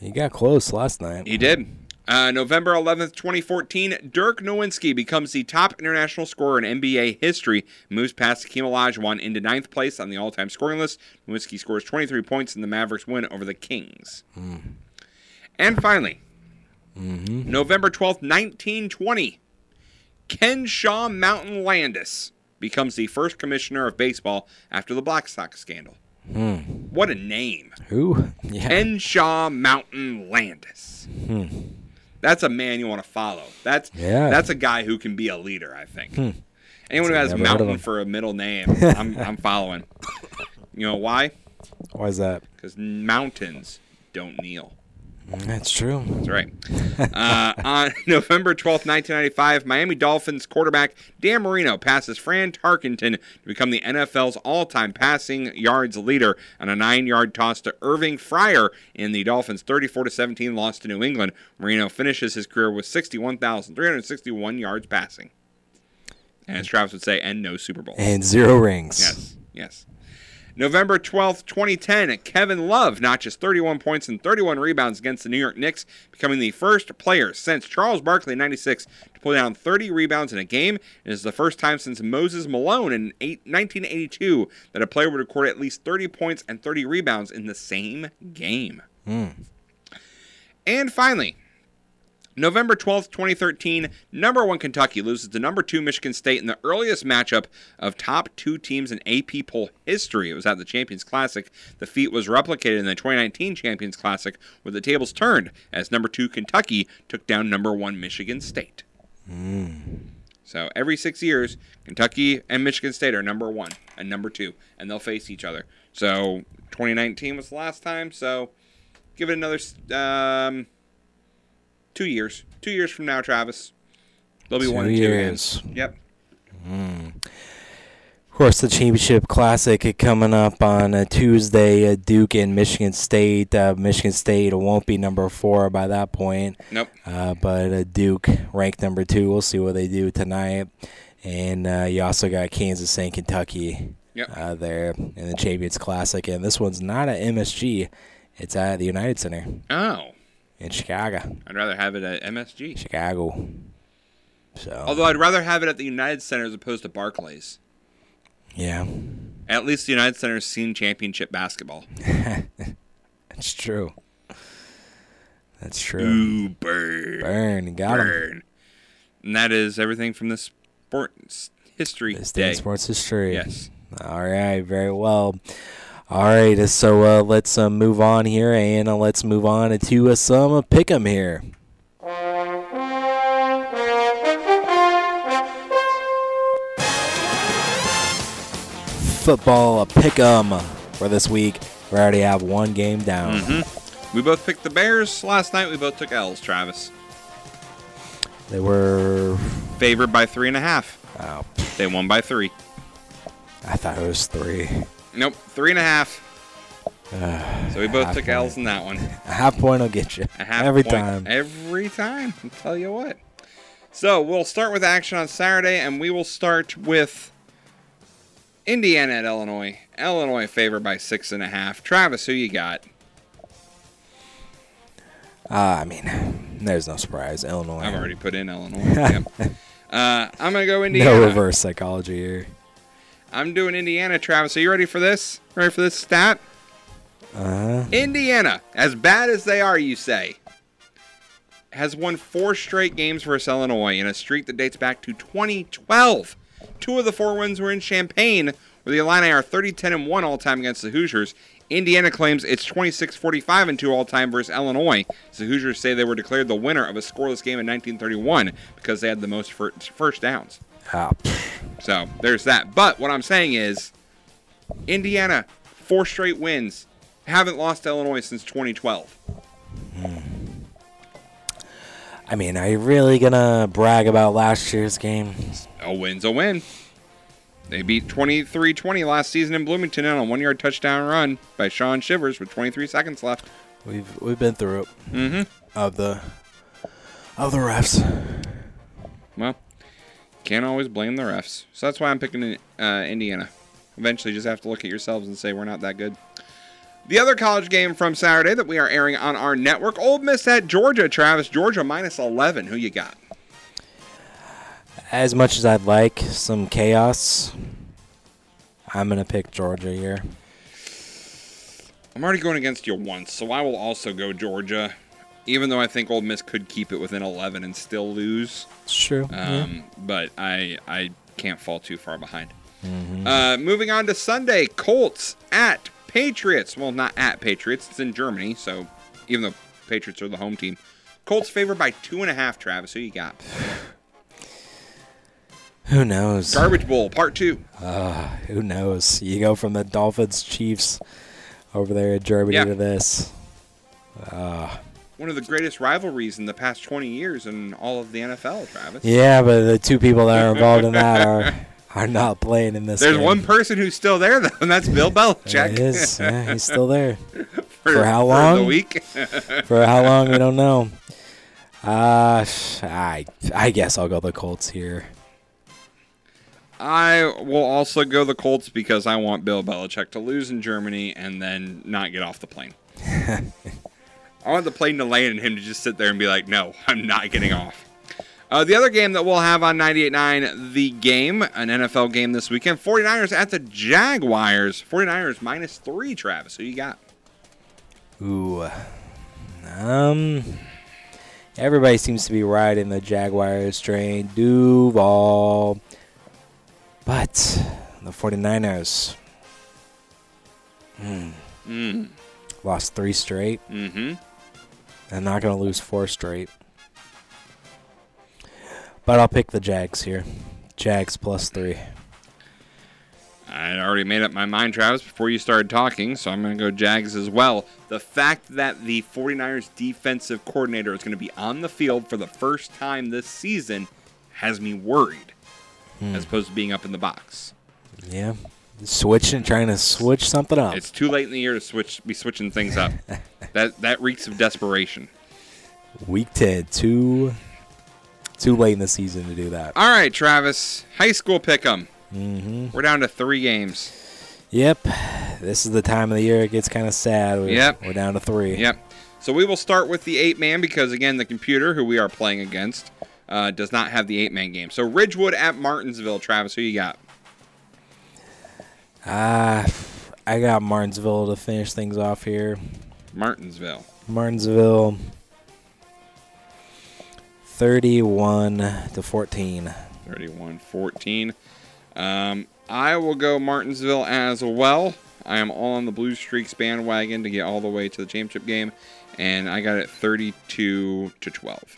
He got close last night. He did. Uh, November 11th, 2014, Dirk Nowitzki becomes the top international scorer in NBA history, moves past Hakeem Olajuwon into ninth place on the all-time scoring list. Nowitzki scores 23 points in the Mavericks win over the Kings. And finally, Mm-hmm. November 12th, 1920, Kenesaw Mountain Landis becomes the first commissioner of baseball after the Black Sox scandal. Hmm. What a name. Who? Yeah. Ken Shaw Mountain Landis. Hmm. That's a man you want to follow. That's Yeah. that's a guy who can be a leader, I think. Hmm. Anyone who has Mountain for a middle name, I'm, I'm following. You know why? Why is that? Because mountains don't kneel. That's true. That's right. Uh, on November 12th, 1995, Miami Dolphins quarterback Dan Marino passes Fran Tarkenton to become the NFL's all time passing yards leader on a nine yard toss to Irving Fryar in the Dolphins' 34 17 loss to New England. Marino finishes his career with 61,361 yards passing. And as Travis would say, and no Super Bowl. And zero rings. Yes, yes. November 12th, 2010, Kevin Love notches 31 points and 31 rebounds against the New York Knicks, becoming the first player since Charles Barkley in 96 to pull down 30 rebounds in a game. It is the first time since Moses Malone in eight, 1982 that a player would record at least 30 points and 30 rebounds in the same game. Hmm. And finally, November 12th, 2013, number one Kentucky loses to number two Michigan State in the earliest matchup of top two teams in AP poll history. It was at the Champions Classic. The feat was replicated in the 2019 Champions Classic, where the tables turned as number two Kentucky took down number one Michigan State. So every six years, Kentucky and Michigan State are number one and number two, and they'll face each other. So 2019 was the last time. So give it another um, two years. Two years from now, Travis, they'll be Two one and years. two again. Yep. Hmm. Of course, the championship classic coming up on a Tuesday. Duke and Michigan State. Uh, Michigan State won't be number four by that point. Nope. Uh, but uh, Duke ranked number two. We'll see what they do tonight. And uh, you also got Kansas and Kentucky Yep. uh, there in the Champions Classic. And this one's not at MSG. It's at the United Center Oh, in Chicago. I'd rather have it at MSG. Chicago. So Although I'd rather have it at the United Center as opposed to Barclays. yeah, At least the United Center's seen championship basketball. That's true. That's true. Ooh, burn. Burn, got burn. And that is everything from this sports history This day. day in sports history. Yes. All right, very well. All right, so uh, let's uh, move on here, and uh, let's move on to uh, some uh, pick'em here. Football uh, pick'em for this week. We already have one game down. hmm We both picked the Bears last night. We both took L's, Travis. They were Favored by three and a half. Oh. They won by three. I thought it was three. Nope, three and a half. So we both took L's in that one. A half point will get you A half every point time. Every time. I'll tell you what. So we'll start with action on Saturday, and we will start with Indiana at Illinois. Illinois favored by six and a half. Travis, who you got? Uh, I mean, there's no surprise. Illinois. I've already put in Illinois. Yep. Uh, I'm gonna go Indiana. No reverse psychology here. I'm doing Indiana, Travis. Are you ready for this? Ready for this stat? Uh, Indiana, as bad as they are, you say, has won four straight games versus Illinois in a streak that dates back to 2012. Two of the four wins were in Champaign, where the Illini are 30 10 and 1 all time against the Hoosiers. Indiana claims it's 26 45 and 2 all time versus Illinois. The Hoosiers say they were declared the winner of a scoreless game in 1931 because they had the most first downs. Ah, So there's that. But what I'm saying is, Indiana, four straight wins, haven't lost to Illinois since 2012. I mean, are you really gonna brag about last year's game? A win's a win. They beat 23 20 last season in Bloomington on a one yard touchdown run by Shaun Shivers with 23 seconds left. We've we've been through it. Mhm. Of the of the refs. Well, can't always blame the refs. So that's why I'm picking uh, Indiana. Eventually, you just have to look at yourselves and say we're not that good. The other college game from Saturday that we are airing on our network, Ole Miss at Georgia. Travis, Georgia minus 11. Who you got? As much as I'd like some chaos, I'm gonna pick Georgia here. I'm already going against you once, so I will also go Georgia. Even though I think Ole Miss could keep it within 11 and still lose. It's true. Um, But I I can't fall too far behind. Mhm. Uh, moving on to Sunday, Colts at Patriots. Well, not at Patriots. It's in Germany, so even though Patriots are the home team, Colts favored by two and a half. Travis, who you got? Who knows? Garbage Bowl Part Two. Uh, who knows? You go from the Dolphins Chiefs over there in Germany Yeah. to this. Uh, One of the greatest rivalries in the past 20 years in all of the NFL, Travis. yeah, but the two people that are involved in that are are not playing in this. There's game. one person who's still there, though, and that's Bill Belichick. It is. Yeah, he's still there. For- for, how for long? the week. for how long? We don't know. Uh, I I guess I'll go the Colts here. I will also go the Colts because I want Bill Belichick to lose in Germany and then not get off the plane. I want the plane to land and him to just sit there and be like, no, I'm not getting off. Uh, the other game that we'll have on 98.9, the game, an NFL game this weekend, 49ers at the Jaguars. 49ers minus three, Travis. Who you got? Ooh. Um. Everybody seems to be riding the Jaguars train. Duval. But the 49ers. Hmm. Mm. Lost three straight. Mm-hmm. They're not going to lose four straight. But I'll pick the Jags here. Jags plus three. I already made up my mind, Travis, before you started talking, so I'm going to go Jags as well. The fact that the 49ers defensive coordinator is going to be on the field for the first time this season has me worried, Hmm. as opposed to being up in the box. Yeah. Switching, trying to switch something up. It's too late in the year to switch, be switching things up. that that reeks of desperation. Week 10, too, too late in the season to do that. All right, Travis, high school pick'em. Mm-hmm. We're down to three games. Yep. This is the time of the year it gets kind of sad. We're, Yep. We're down to three. Yep. So we will start with the eight man because again, the computer who we are playing against uh, does not have the eight man game. So Ridgewood at Martinsville. Travis, who you got? Ah, I got Martinsville to finish things off here. Martinsville. Martinsville, thirty-one to fourteen. 31-14. Um, I will go Martinsville as well. I am all on the Blue Streaks bandwagon to get all the way to the championship game, and I got it 32 to 12.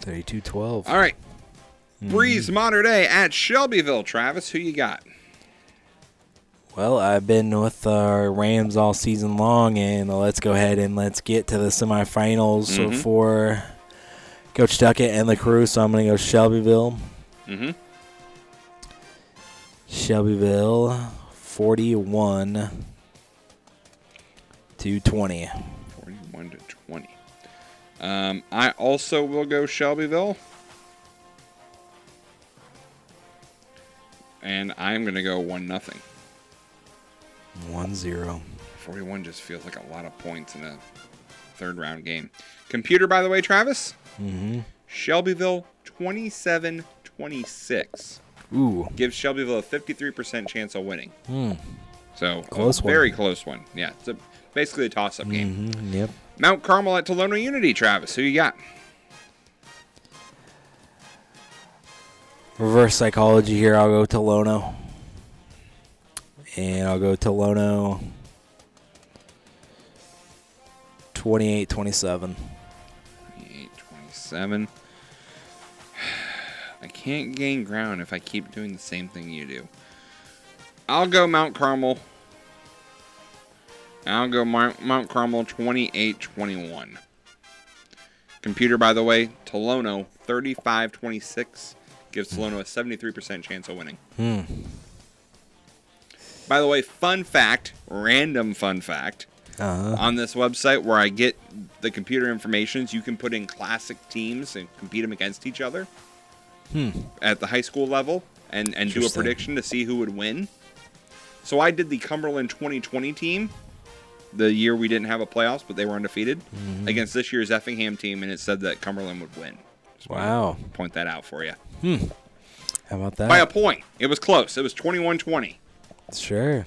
32-12. All right. Breese Mater Dei at Shelbyville. Travis, who you got? Well, I've been with our Rams all season long, and let's go ahead and let's get to the semifinals Mhm. for Coach Duckett and the crew. So I'm going to go Shelbyville. Mm-hmm. Shelbyville, 41 to 20. 41 to 20. Um, I also will go Shelbyville. And I'm going to go 1 nothing. 1 0. 41 just feels like a lot of points in a third round game. Computer, by the way, Travis? Mm-hmm. Shelbyville 27 26. Ooh. Gives Shelbyville a 53% chance of winning. Hmm. So, Close a one. very close one. Yeah, it's a, basically a toss up game. Mm-hmm. Yep. Mount Carmel at Tolono Unity, Travis. Who you got? Reverse psychology here. I'll go Tolono. And I'll go Tolono 28 27. 28 27. I can't gain ground if I keep doing the same thing you do. I'll go Mount Carmel. I'll go Mount, Mount Carmel 28 21. Computer, by the way, Tolono 35 26 gives Tolono a 73% chance of winning. Hmm. By the way, fun fact, random fun fact. Uh-huh. On this website where I get the computer informations, you can put in classic teams and compete them against each other Hmm. at the high school level and, and do a prediction to see who would win. So I did the Cumberland 2020 team the year we didn't have a playoffs, but they were undefeated Mhm. against this year's Effingham team, and it said that Cumberland would win. Wow. Point that out for you. Hmm. How about that? By a point. It was close. It was 21 20. Sure.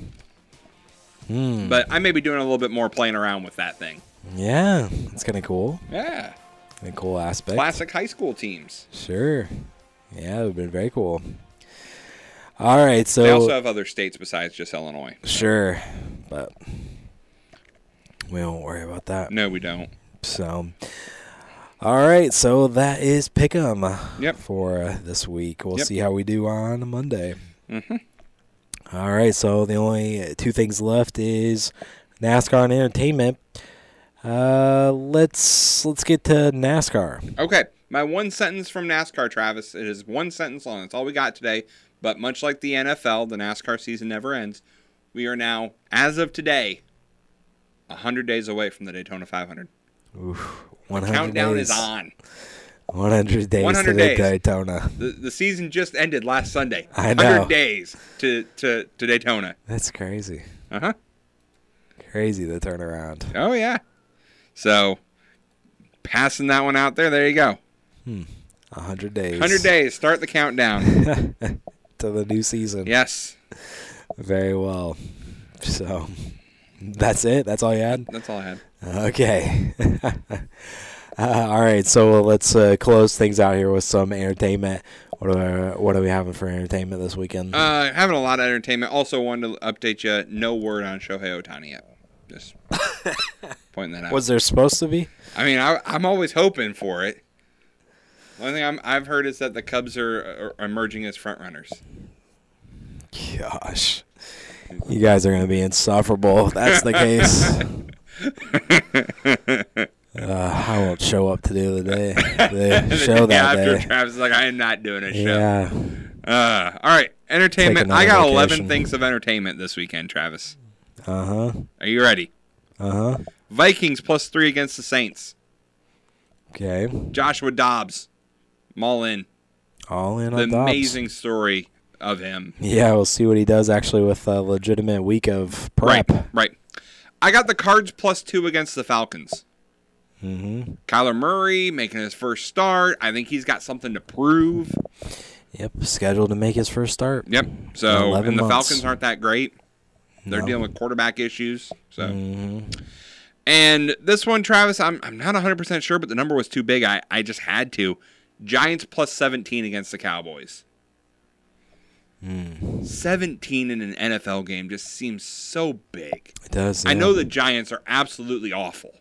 Hmm. But I may be doing a little bit more playing around with that thing. yeah, it's kind of cool. Yeah. A cool aspect. Classic high school teams. Sure. Yeah, it would have been very cool. All right, so they also have other states besides just Illinois. sure, but we won't worry about that. No, we don't. So, all right, so that is pick'em. Yep. For uh, this week, we'll Yep. see how we do on Monday. Mhm. All right, so the only two things left is NASCAR and entertainment. Uh, let's let's get to NASCAR. Okay, my one sentence from NASCAR, Travis. It is one sentence long. That's all we got today. But much like the NFL, the NASCAR season never ends. We are now, as of today, 100 days away from the Daytona 500. Oof, The countdown days. is on. 100 days 100 to days. Daytona. The, the season just ended last Sunday. I know. 100 days to, to, to Daytona. That's crazy. Uh huh. Crazy the turnaround. Oh, yeah. So, passing that one out there, there you go. Hmm. 100 days. 100 days. Start the countdown. to the new season. yes. Very well. So that's it. That's all you had. That's all I had. Okay. uh, all right. So let's uh, close things out here with some entertainment. What are what are we having for entertainment this weekend? Uh, having a lot of entertainment. Also, wanted to update you. No word on Shohei Ohtani yet. Just pointing that out. Was there supposed to be? I mean, I, I'm always hoping for it. One thing I'm, I've heard is that the Cubs are, are emerging as front runners. Gosh, you guys are going to be insufferable if that's the case. uh, I won't show up to the day the then show that after day. Travis is like, I am not doing a show. Yeah. Uh, all right. Entertainment. I got another 11 things of entertainment this weekend, Travis. Uh huh. Are you ready? Uh huh. Vikings plus three against the Saints. Okay. Joshua Dobbs. I'm all in. All in The Dobbs. amazing story of him. Yeah, we'll see what he does actually with a legitimate week of prep. Right, right. I got the Cards plus two against the Falcons. Mm-hmm. Kyler Murray making his first start. I think he's got something to prove. Yep, scheduled to make his first start. Yep. So 11 and the months. Falcons aren't that great. They're No. dealing with quarterback issues. So Mm-hmm. and this one, Travis, I'm I'm not 100 percent sure, but the number was too big. I I just had to. Giants plus 17 against the Cowboys. Hmm. 17 in an NFL game just seems so big. It does. I know the Giants are absolutely awful.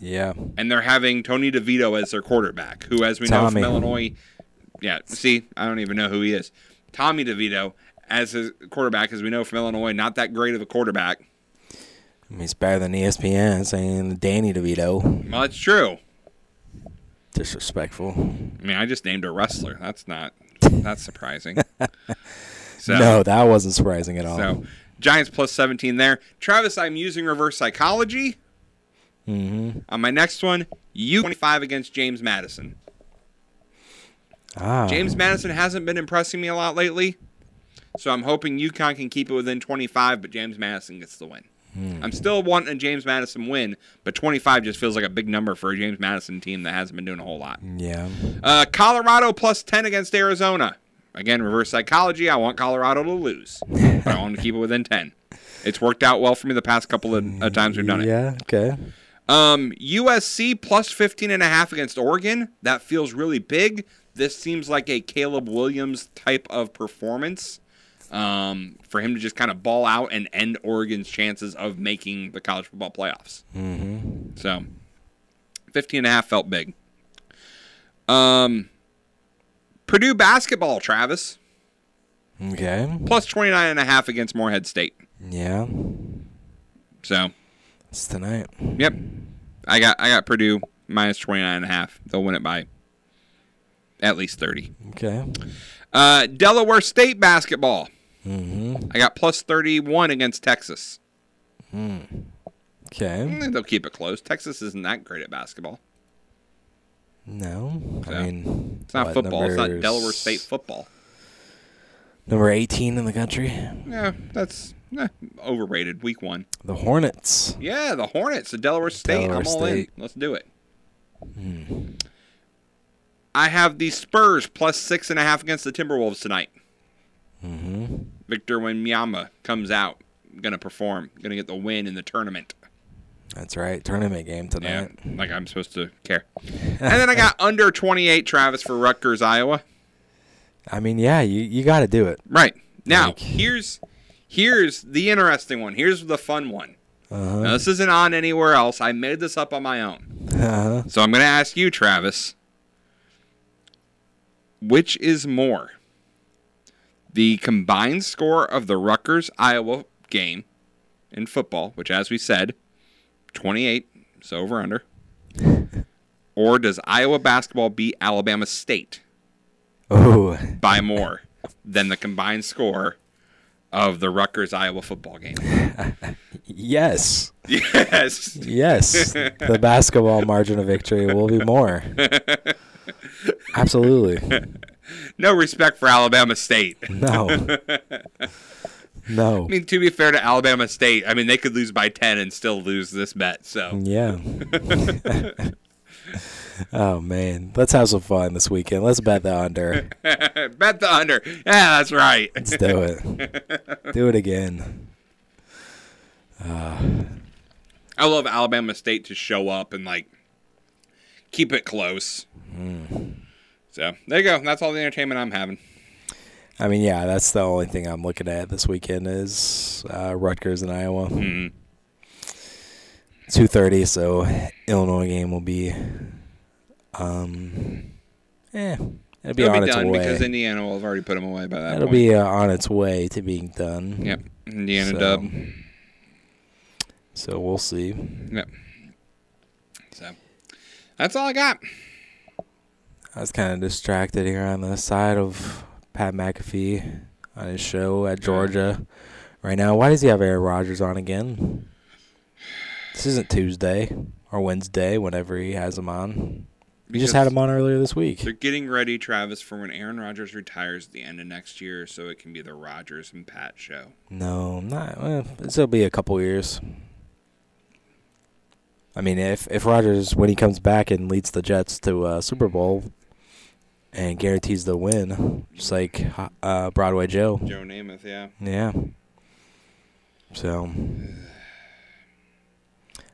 Yeah. and they're having Tony DeVito as their quarterback, who, as we know from Illinois, yeah, see, I don't even know who he is. Tommy DeVito as his quarterback, as we know from Illinois, not that great of a quarterback. I mean, he's better than ESPN saying Danny DeVito. Well, it's true. Disrespectful. I mean, I just named a wrestler. That's not that's surprising. So, no, that wasn't surprising at all. so Giants plus 17 there. Travis, I'm using reverse psychology. Mm-hmm. On my next one, U 25 against James Madison. Ah. James Madison hasn't been impressing me a lot lately, so I'm hoping UConn can keep it within 25, but James Madison gets the win. I'm still wanting a James Madison win, but 25 just feels like a big number for a James Madison team that hasn't been doing a whole lot. Yeah. Uh, Colorado plus 10 against Arizona. Again, reverse psychology. I want Colorado to lose, but I want to keep it within 10. It's worked out well for me the past couple of uh, times we've done it. Yeah. Okay. Um, USC plus 15 and a half against Oregon. That feels really big. This seems like a Caleb Williams type of performance. Um, for him to just kind of ball out and end Oregon's chances of making the college football playoffs. Mm-hmm. So 15 and a half felt big. Um, Purdue basketball, Travis, Okay. plus 29 and a half against Morehead State. Yeah. So It's tonight. Yep. I got I got Purdue minus 29 and a half. They'll win it by at least 30. Okay. Uh, Delaware State basketball. Mm-hmm. I got plus 31 against Texas. Hmm. Okay. They'll keep it close. Texas isn't that great at basketball. No. So, I mean, It's not football. It's not Delaware State football. Number 18 in the country. Yeah, that's eh, overrated. Week one. The Hornets. Yeah, the Hornets, the Delaware State. Delaware I'm all State. in. Let's do it. Hmm. I have the Spurs plus six and a half against the Timberwolves tonight. Mm-hmm. Victor Wembanyama comes out, gonna perform, gonna get the win in the tournament. That's right. Tournament game Yeah, tonight. like I'm supposed to care. and then I got under 28, Travis for Rutgers, Iowa. I mean, yeah, you, you got to do it. Right now, Like- here's here's the interesting one. Here's the fun one. Uh-huh. Now, this isn't on anywhere else. I made this up on my own. Uh-huh. So I'm gonna ask you, Travis. Which is more? The combined score of the Rutgers Iowa game in football, which, as we said, 28, so over under. or does Iowa basketball beat Alabama State Oh, by more than the combined score of the Rutgers Iowa football game? yes. Yes. Yes. the basketball margin of victory will be more. Absolutely. no respect for Alabama State. No. No. I mean, to be fair to Alabama State, I mean they could lose by ten and still lose this bet. So Yeah. Oh man, let's have some fun this weekend. Let's bet the under. bet the under. Yeah, that's right. Let's do it. Do it again. Uh, I love Alabama State to show up and like keep it close. mm. So there you go. That's all the entertainment I'm having. I mean, yeah, that's the only thing I'm looking at this weekend is uh, Rutgers and Iowa. Mhm. Two thirty, so Illinois game will be, um, eh, it'll be It'll on be its done way. because Indiana will have already put them away by that It'll point. be uh, on its way to being done. Yep, Indiana So- dub. So we'll see. Yep. So that's all I got. I was kind of distracted here on the side of Pat McAfee on his show at Georgia right now. Why does he have Aaron Rodgers on again? This isn't Tuesday or Wednesday, whenever he has him on. We just had him on earlier this week. They're getting ready, Travis, for when Aaron Rodgers retires at the end of next year, so it can be the Rodgers and Pat show. No, not. Well, it'll be a couple years. I mean, if if Rodgers when he comes back and leads the Jets to a Super Bowl and guarantees the win, just like uh, Broadway Joe. Joe Namath, yeah. Yeah. So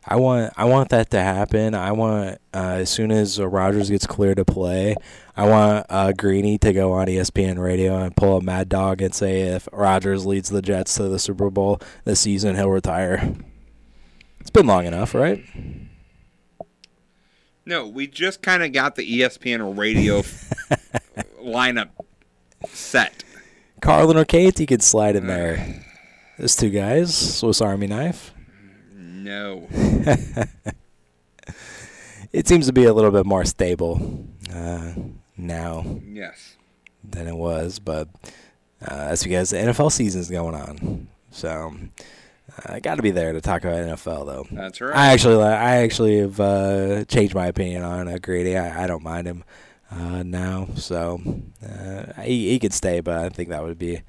I want I want that to happen. I want uh, as soon as uh, Rodgers gets clear to play, I want uh, Greeny to go on ESPN Radio and pull a Mad Dog and say if Rodgers leads the Jets to the Super Bowl this season, he'll retire. It's been long enough, right? No, we just kind of got the ESPN Radio lineup set. Carlin or Katie could slide in there. Those two guys, Swiss Army knife. No. it seems to be a little bit more stable uh, now. Yes. Than it was, but uh, that's because the NFL season is going on. So I uh, got to be there to talk about NFL, though. That's right. I actually, I actually have uh, changed my opinion on uh, Grady. I, I don't mind him uh, now, so uh, he he could stay, but I think that would be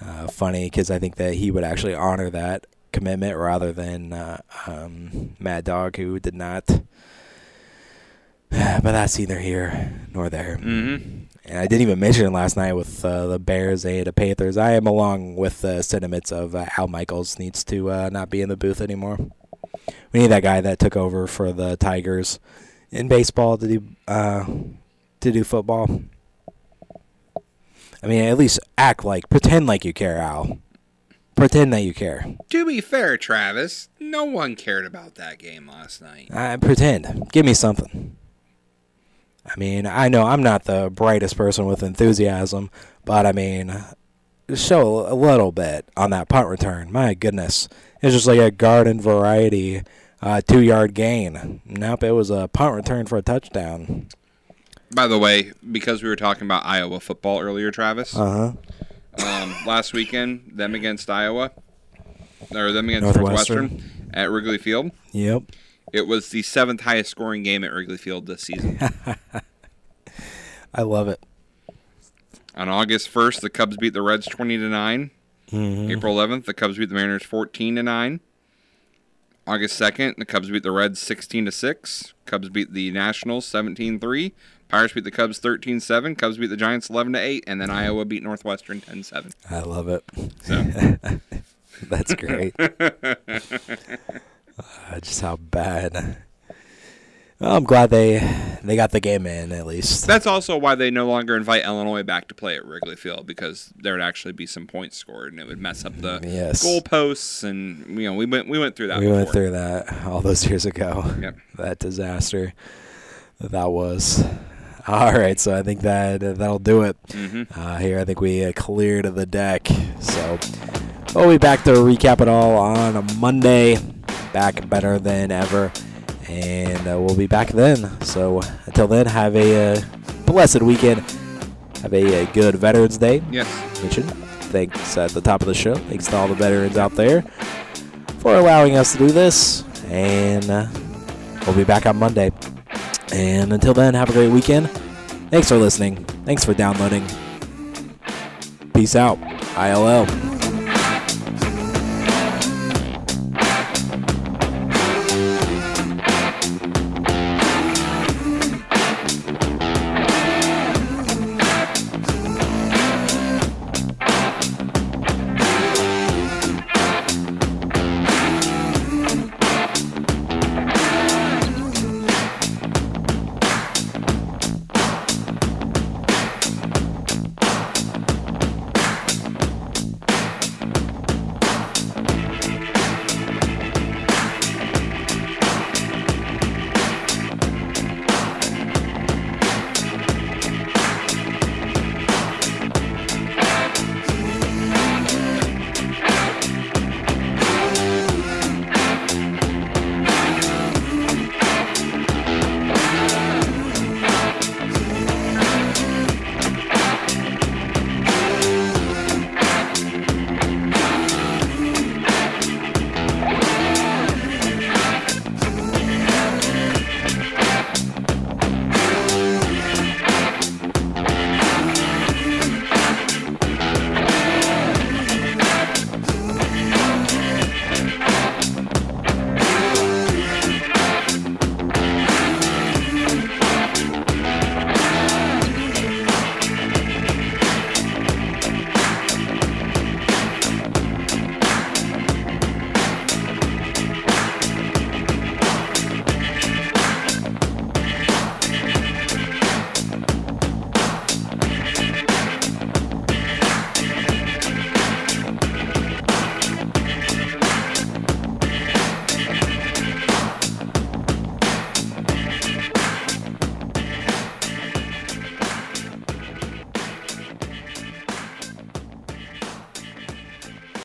uh, funny because I think that he would actually honor that commitment rather than uh, um, Mad Dog, who did not. but that's neither here nor there. Mm-hmm. And I didn't even mention it last night with uh, the Bears and the Panthers. I am along with the sentiments of uh, Al Michaels needs to uh, not be in the booth anymore. We need that guy that took over for the Tigers in baseball to do uh, to do football. I mean, at least act like, pretend like you care, Al. Pretend that you care. To be fair, Travis, no one cared about that game last night. I pretend. Give me something. I mean, I know I'm not the brightest person with enthusiasm, but I mean, show a little bit on that punt return. My goodness. It's just like a garden variety uh, two yard gain. Nope, it was a punt return for a touchdown. By the way, because we were talking about Iowa football earlier, Travis. Uh huh. Um, last weekend, them against Iowa, or them against Northwestern, Northwestern at Wrigley Field. Yep. It was the seventh highest scoring game at Wrigley Field this season. I love it. On August 1st, the Cubs beat the Reds 20 to 9. Mm-hmm. April 11th, the Cubs beat the Mariners 14 to 9. August 2nd, the Cubs beat the Reds 16 to 6. Cubs beat the Nationals 17-3. Pirates beat the Cubs 13-7. Cubs beat the Giants 11 to 8 and then Iowa beat Northwestern 10-7. I love it. So That's great. uh, just how bad. Well, I'm glad they they got the game in at least. That's also why they no longer invite Illinois back to play at Wrigley Field because there would actually be some points scored and it would mess up the yes. goalposts and you know we went we went through that. We before. went through that all those years ago. Yep. That disaster that was. All right, so I think that uh, that'll do it. Mm-hmm. Uh, here, I think we uh, cleared the deck. So we'll be back to recap it all on a Monday. Back better than ever and uh, we'll be back then. So until then, have a uh, blessed weekend. Have a, a, good Veterans Day. Yes. Mention. Thanks at the top of the show. Thanks to all the veterans out there for allowing us to do this. And uh, we'll be back on Monday. And until then, have a great weekend. Thanks for listening. Thanks for downloading. Peace out. ILL.